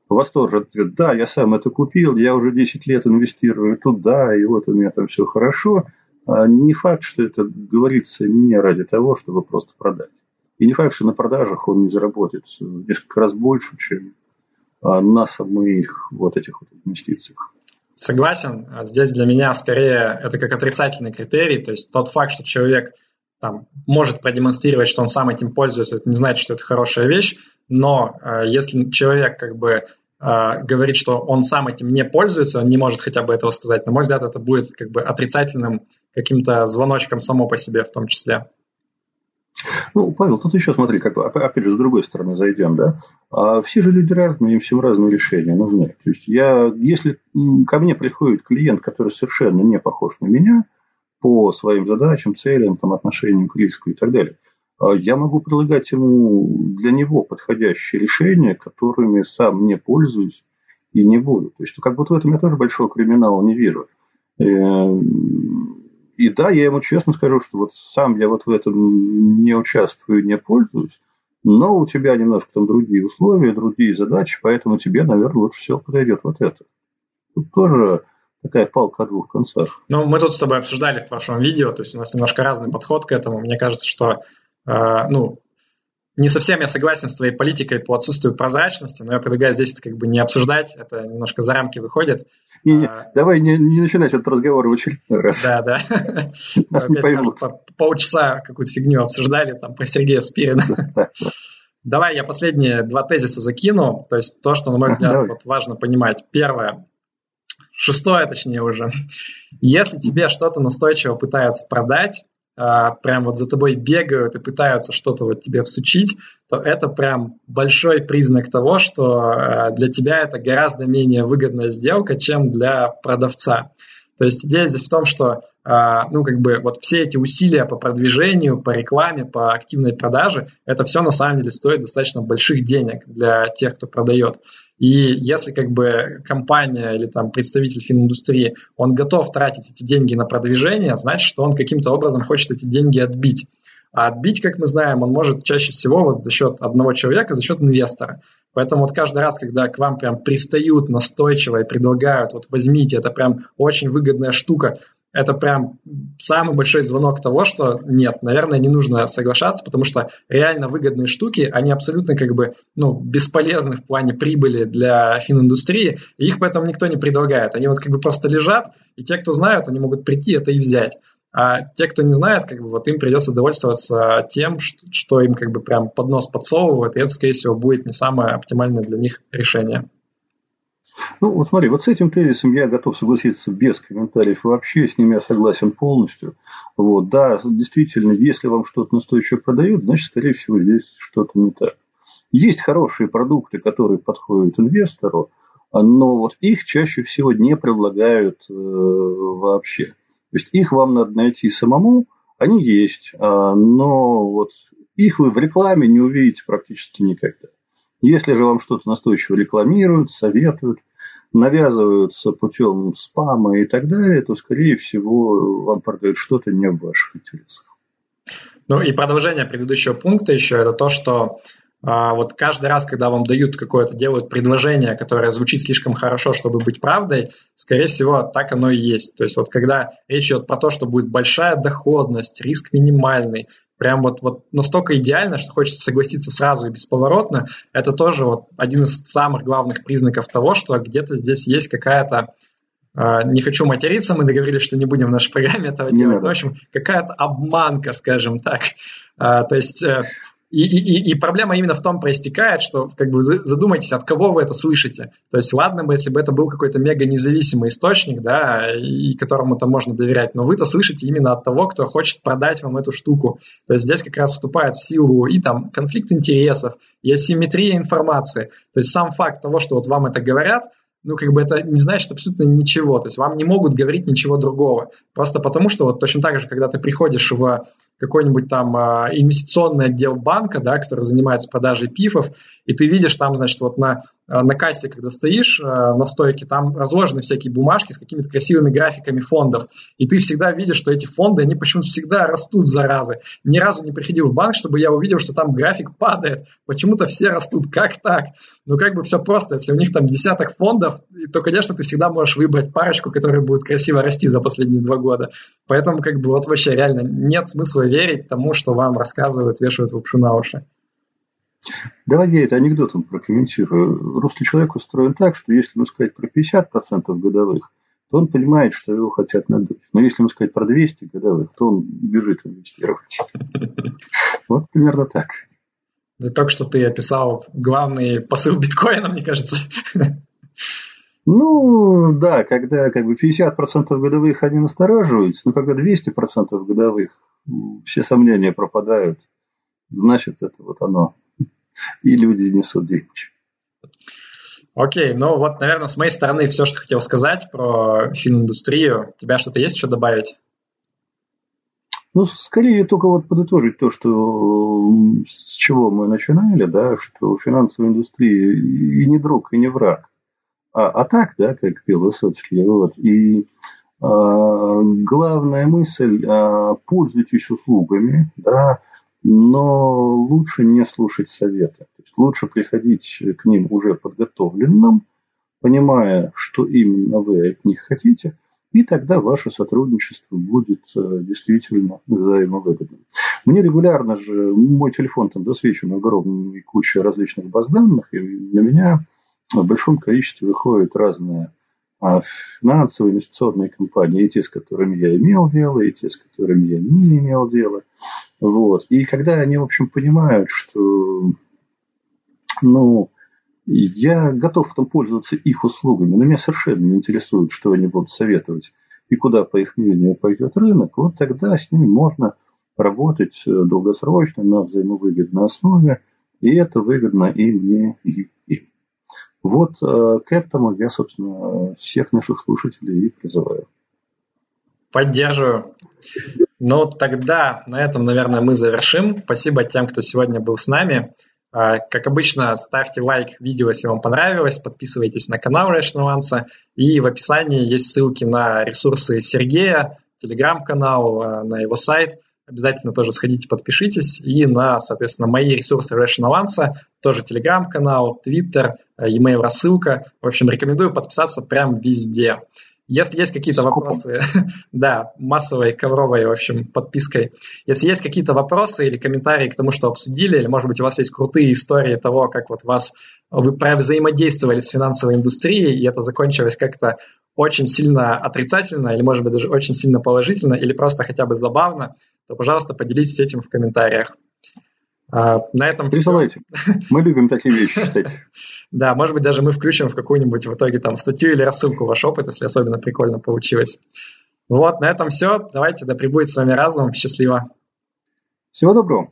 восторженный ответ, да, я сам это купил, я уже 10 лет инвестирую туда, и вот у меня там все хорошо, а, не факт, что это говорится не ради того, чтобы просто продать. И не факт, что на продажах он не заработает несколько раз больше, чем на самых вот этих вот инвестициях. Согласен. Здесь для меня скорее это как отрицательный критерий. То есть тот факт, что человек там, может продемонстрировать, что он сам этим пользуется, это не значит, что это хорошая вещь. Но э, если человек как бы э, говорит, что он сам этим не пользуется, он не может хотя бы этого сказать, на мой взгляд, это будет как бы отрицательным каким-то звоночком само по себе в том числе. Ну, Павел, тут еще смотри, как, опять же, с другой стороны зайдем, да. А все же люди разные, им всем разные решения нужны. То есть, я, если ко мне приходит клиент, который совершенно не похож на меня по своим задачам, целям, там, отношениям к риску и так далее, а я могу предлагать ему для него подходящие решения, которыми сам не пользуюсь и не буду. То есть, как будто в этом я тоже большого криминала не вижу. И да, я ему честно скажу, что вот сам я вот в этом не участвую, не пользуюсь, но у тебя немножко там другие условия, другие задачи, поэтому тебе, наверное, лучше всего подойдет вот это. Тут тоже такая палка о двух концах. Ну, мы тут с тобой обсуждали в прошлом видео, то есть у нас немножко разный подход к этому. Мне кажется, что э, ну, не совсем я согласен с твоей политикой по отсутствию прозрачности, но я предлагаю здесь это как бы не обсуждать, это немножко за рамки выходит. Не, не, а... Давай не, не начинать этот разговор в очередной раз. Да, да. [LAUGHS] Нас не поймут. Полчаса какую-то фигню обсуждали там про Сергея Спирина. [LAUGHS] Давай я последние два тезиса закину. То есть то, что, на мой взгляд, вот важно понимать. Первое. Шестое, точнее уже. [LAUGHS] Если тебе что-то настойчиво пытаются продать, а, прям вот за тобой бегают и пытаются что-то вот тебе всучить, то это прям большой признак того, что а, для тебя это гораздо менее выгодная сделка, чем для продавца. То есть идея здесь в том, что ну, как бы вот все эти усилия по продвижению, по рекламе, по активной продаже, это все на самом деле стоит достаточно больших денег для тех, кто продает. И если как бы компания или там представитель фининдустрии, он готов тратить эти деньги на продвижение, значит, что он каким-то образом хочет эти деньги отбить. А отбить, как мы знаем, он может чаще всего вот за счет одного человека, за счет инвестора. Поэтому вот каждый раз, когда к вам прям пристают настойчиво и предлагают, вот возьмите, это прям очень выгодная штука, это прям самый большой звонок того, что нет, наверное, не нужно соглашаться, потому что реально выгодные штуки, они абсолютно как бы ну, бесполезны в плане прибыли для фининдустрии, и их поэтому никто не предлагает. Они вот как бы просто лежат, и те, кто знают, они могут прийти это и взять. А те, кто не знает, как бы вот им придется довольствоваться тем, что, им как бы прям под нос подсовывают, и это, скорее всего, будет не самое оптимальное для них решение. Ну, вот смотри, вот с этим тезисом я готов согласиться без комментариев вообще, с ними я согласен полностью. Вот, да, действительно, если вам что-то настойчиво продают, значит, скорее всего, здесь что-то не так. Есть хорошие продукты, которые подходят инвестору, но вот их чаще всего не предлагают э, вообще. То есть их вам надо найти самому, они есть, а, но вот их вы в рекламе не увидите практически никогда. Если же вам что-то настойчиво рекламируют, советуют, навязываются путем спама и так далее, то, скорее всего, вам продают что-то не в ваших интересах. Ну и продолжение предыдущего пункта еще это то, что а, вот каждый раз, когда вам дают какое-то, делают предложение, которое звучит слишком хорошо, чтобы быть правдой, скорее всего, так оно и есть. То есть вот когда речь идет про то, что будет большая доходность, риск минимальный, прям вот, вот настолько идеально, что хочется согласиться сразу и бесповоротно, это тоже вот один из самых главных признаков того, что где-то здесь есть какая-то а, не хочу материться, мы договорились, что не будем в нашей программе этого не делать. Надо. В общем, какая-то обманка, скажем так. А, то есть э, и, и, и проблема именно в том проистекает, что как бы задумайтесь, от кого вы это слышите. То есть ладно бы, если бы это был какой-то мега независимый источник, да, и которому там можно доверять, но вы-то слышите именно от того, кто хочет продать вам эту штуку. То есть здесь как раз вступает в силу и там конфликт интересов, и асимметрия информации. То есть сам факт того, что вот вам это говорят, ну, как бы это не значит абсолютно ничего. То есть вам не могут говорить ничего другого. Просто потому, что вот точно так же, когда ты приходишь в какой-нибудь там а, инвестиционный отдел банка, да, который занимается продажей пифов, и ты видишь там, значит, вот на, а, на кассе, когда стоишь а, на стойке, там разложены всякие бумажки с какими-то красивыми графиками фондов, и ты всегда видишь, что эти фонды, они почему-то всегда растут, заразы. Ни разу не приходил в банк, чтобы я увидел, что там график падает. Почему-то все растут. Как так? Ну, как бы все просто. Если у них там десяток фондов, то, конечно, ты всегда можешь выбрать парочку, которые будут красиво расти за последние два года. Поэтому, как бы, вот вообще реально нет смысла верить тому, что вам рассказывают, вешают лапшу на уши. Давай я это анекдотом прокомментирую. Русский человек устроен так, что если ему сказать про 50% годовых, то он понимает, что его хотят надуть. Но если ему сказать про 200 годовых, то он бежит инвестировать. [LAUGHS] Вот примерно так. Да только что ты описал главный посыл биткоина, мне кажется. [LAUGHS] Ну, да, когда как бы 50% годовых они настораживаются, но когда 200% годовых, все сомнения пропадают, значит, это вот оно. И люди несут деньги. Окей, ну вот, наверное, с моей стороны все, что хотел сказать про фининдустрию. У тебя что-то есть еще добавить? Ну, скорее только вот подытожить то, что с чего мы начинали, да, что финансовая индустрия и не друг, и не враг. А, а так, да, как пел Высоцкий, вот. И а, главная мысль, а, пользуйтесь услугами, да, но лучше не слушать советы. То есть лучше приходить к ним уже подготовленным, понимая, что именно вы от них хотите, и тогда ваше сотрудничество будет э, действительно взаимовыгодным. Мне регулярно же, мой телефон там засвечен огромной кучей различных баз данных, и на меня в большом количестве выходят разные а финансовые инвестиционные компании, и те, с которыми я имел дело, и те, с которыми я не имел дела. Вот. И когда они, в общем, понимают, что ну, я готов там пользоваться их услугами, но меня совершенно не интересует, что они будут советовать и куда, по их мнению, пойдет рынок, вот тогда с ними можно работать э, долгосрочно на взаимовыгодной основе, и это выгодно и мне, и. Вот э, к этому я, собственно, всех наших слушателей и призываю. Поддерживаю. Ну, тогда на этом, наверное, мы завершим. Спасибо тем, кто сегодня был с нами. А, как обычно, ставьте лайк видео, если вам понравилось, подписывайтесь на канал Rational и в описании есть ссылки на ресурсы Сергея, телеграм-канал, а, на его сайт – обязательно тоже сходите, подпишитесь. И на, соответственно, мои ресурсы Rational Answer, тоже телеграм-канал, твиттер, э, e-mail рассылка. В общем, рекомендую подписаться прям везде. Если есть какие-то вопросы, [LAUGHS] да, массовой ковровой, в общем, подпиской. Если есть какие-то вопросы или комментарии к тому, что обсудили, или, может быть, у вас есть крутые истории того, как вот вас вы взаимодействовали с финансовой индустрией, и это закончилось как-то очень сильно отрицательно, или, может быть, даже очень сильно положительно, или просто хотя бы забавно, то, пожалуйста, поделитесь этим в комментариях. А, на этом Присылайте. все. Мы любим такие вещи читать. [LAUGHS] Да, может быть, даже мы включим в какую-нибудь в итоге там статью или рассылку ваш опыт, если особенно прикольно получилось. Вот, на этом все. Давайте, да пребудет с вами разум. Счастливо. Всего доброго.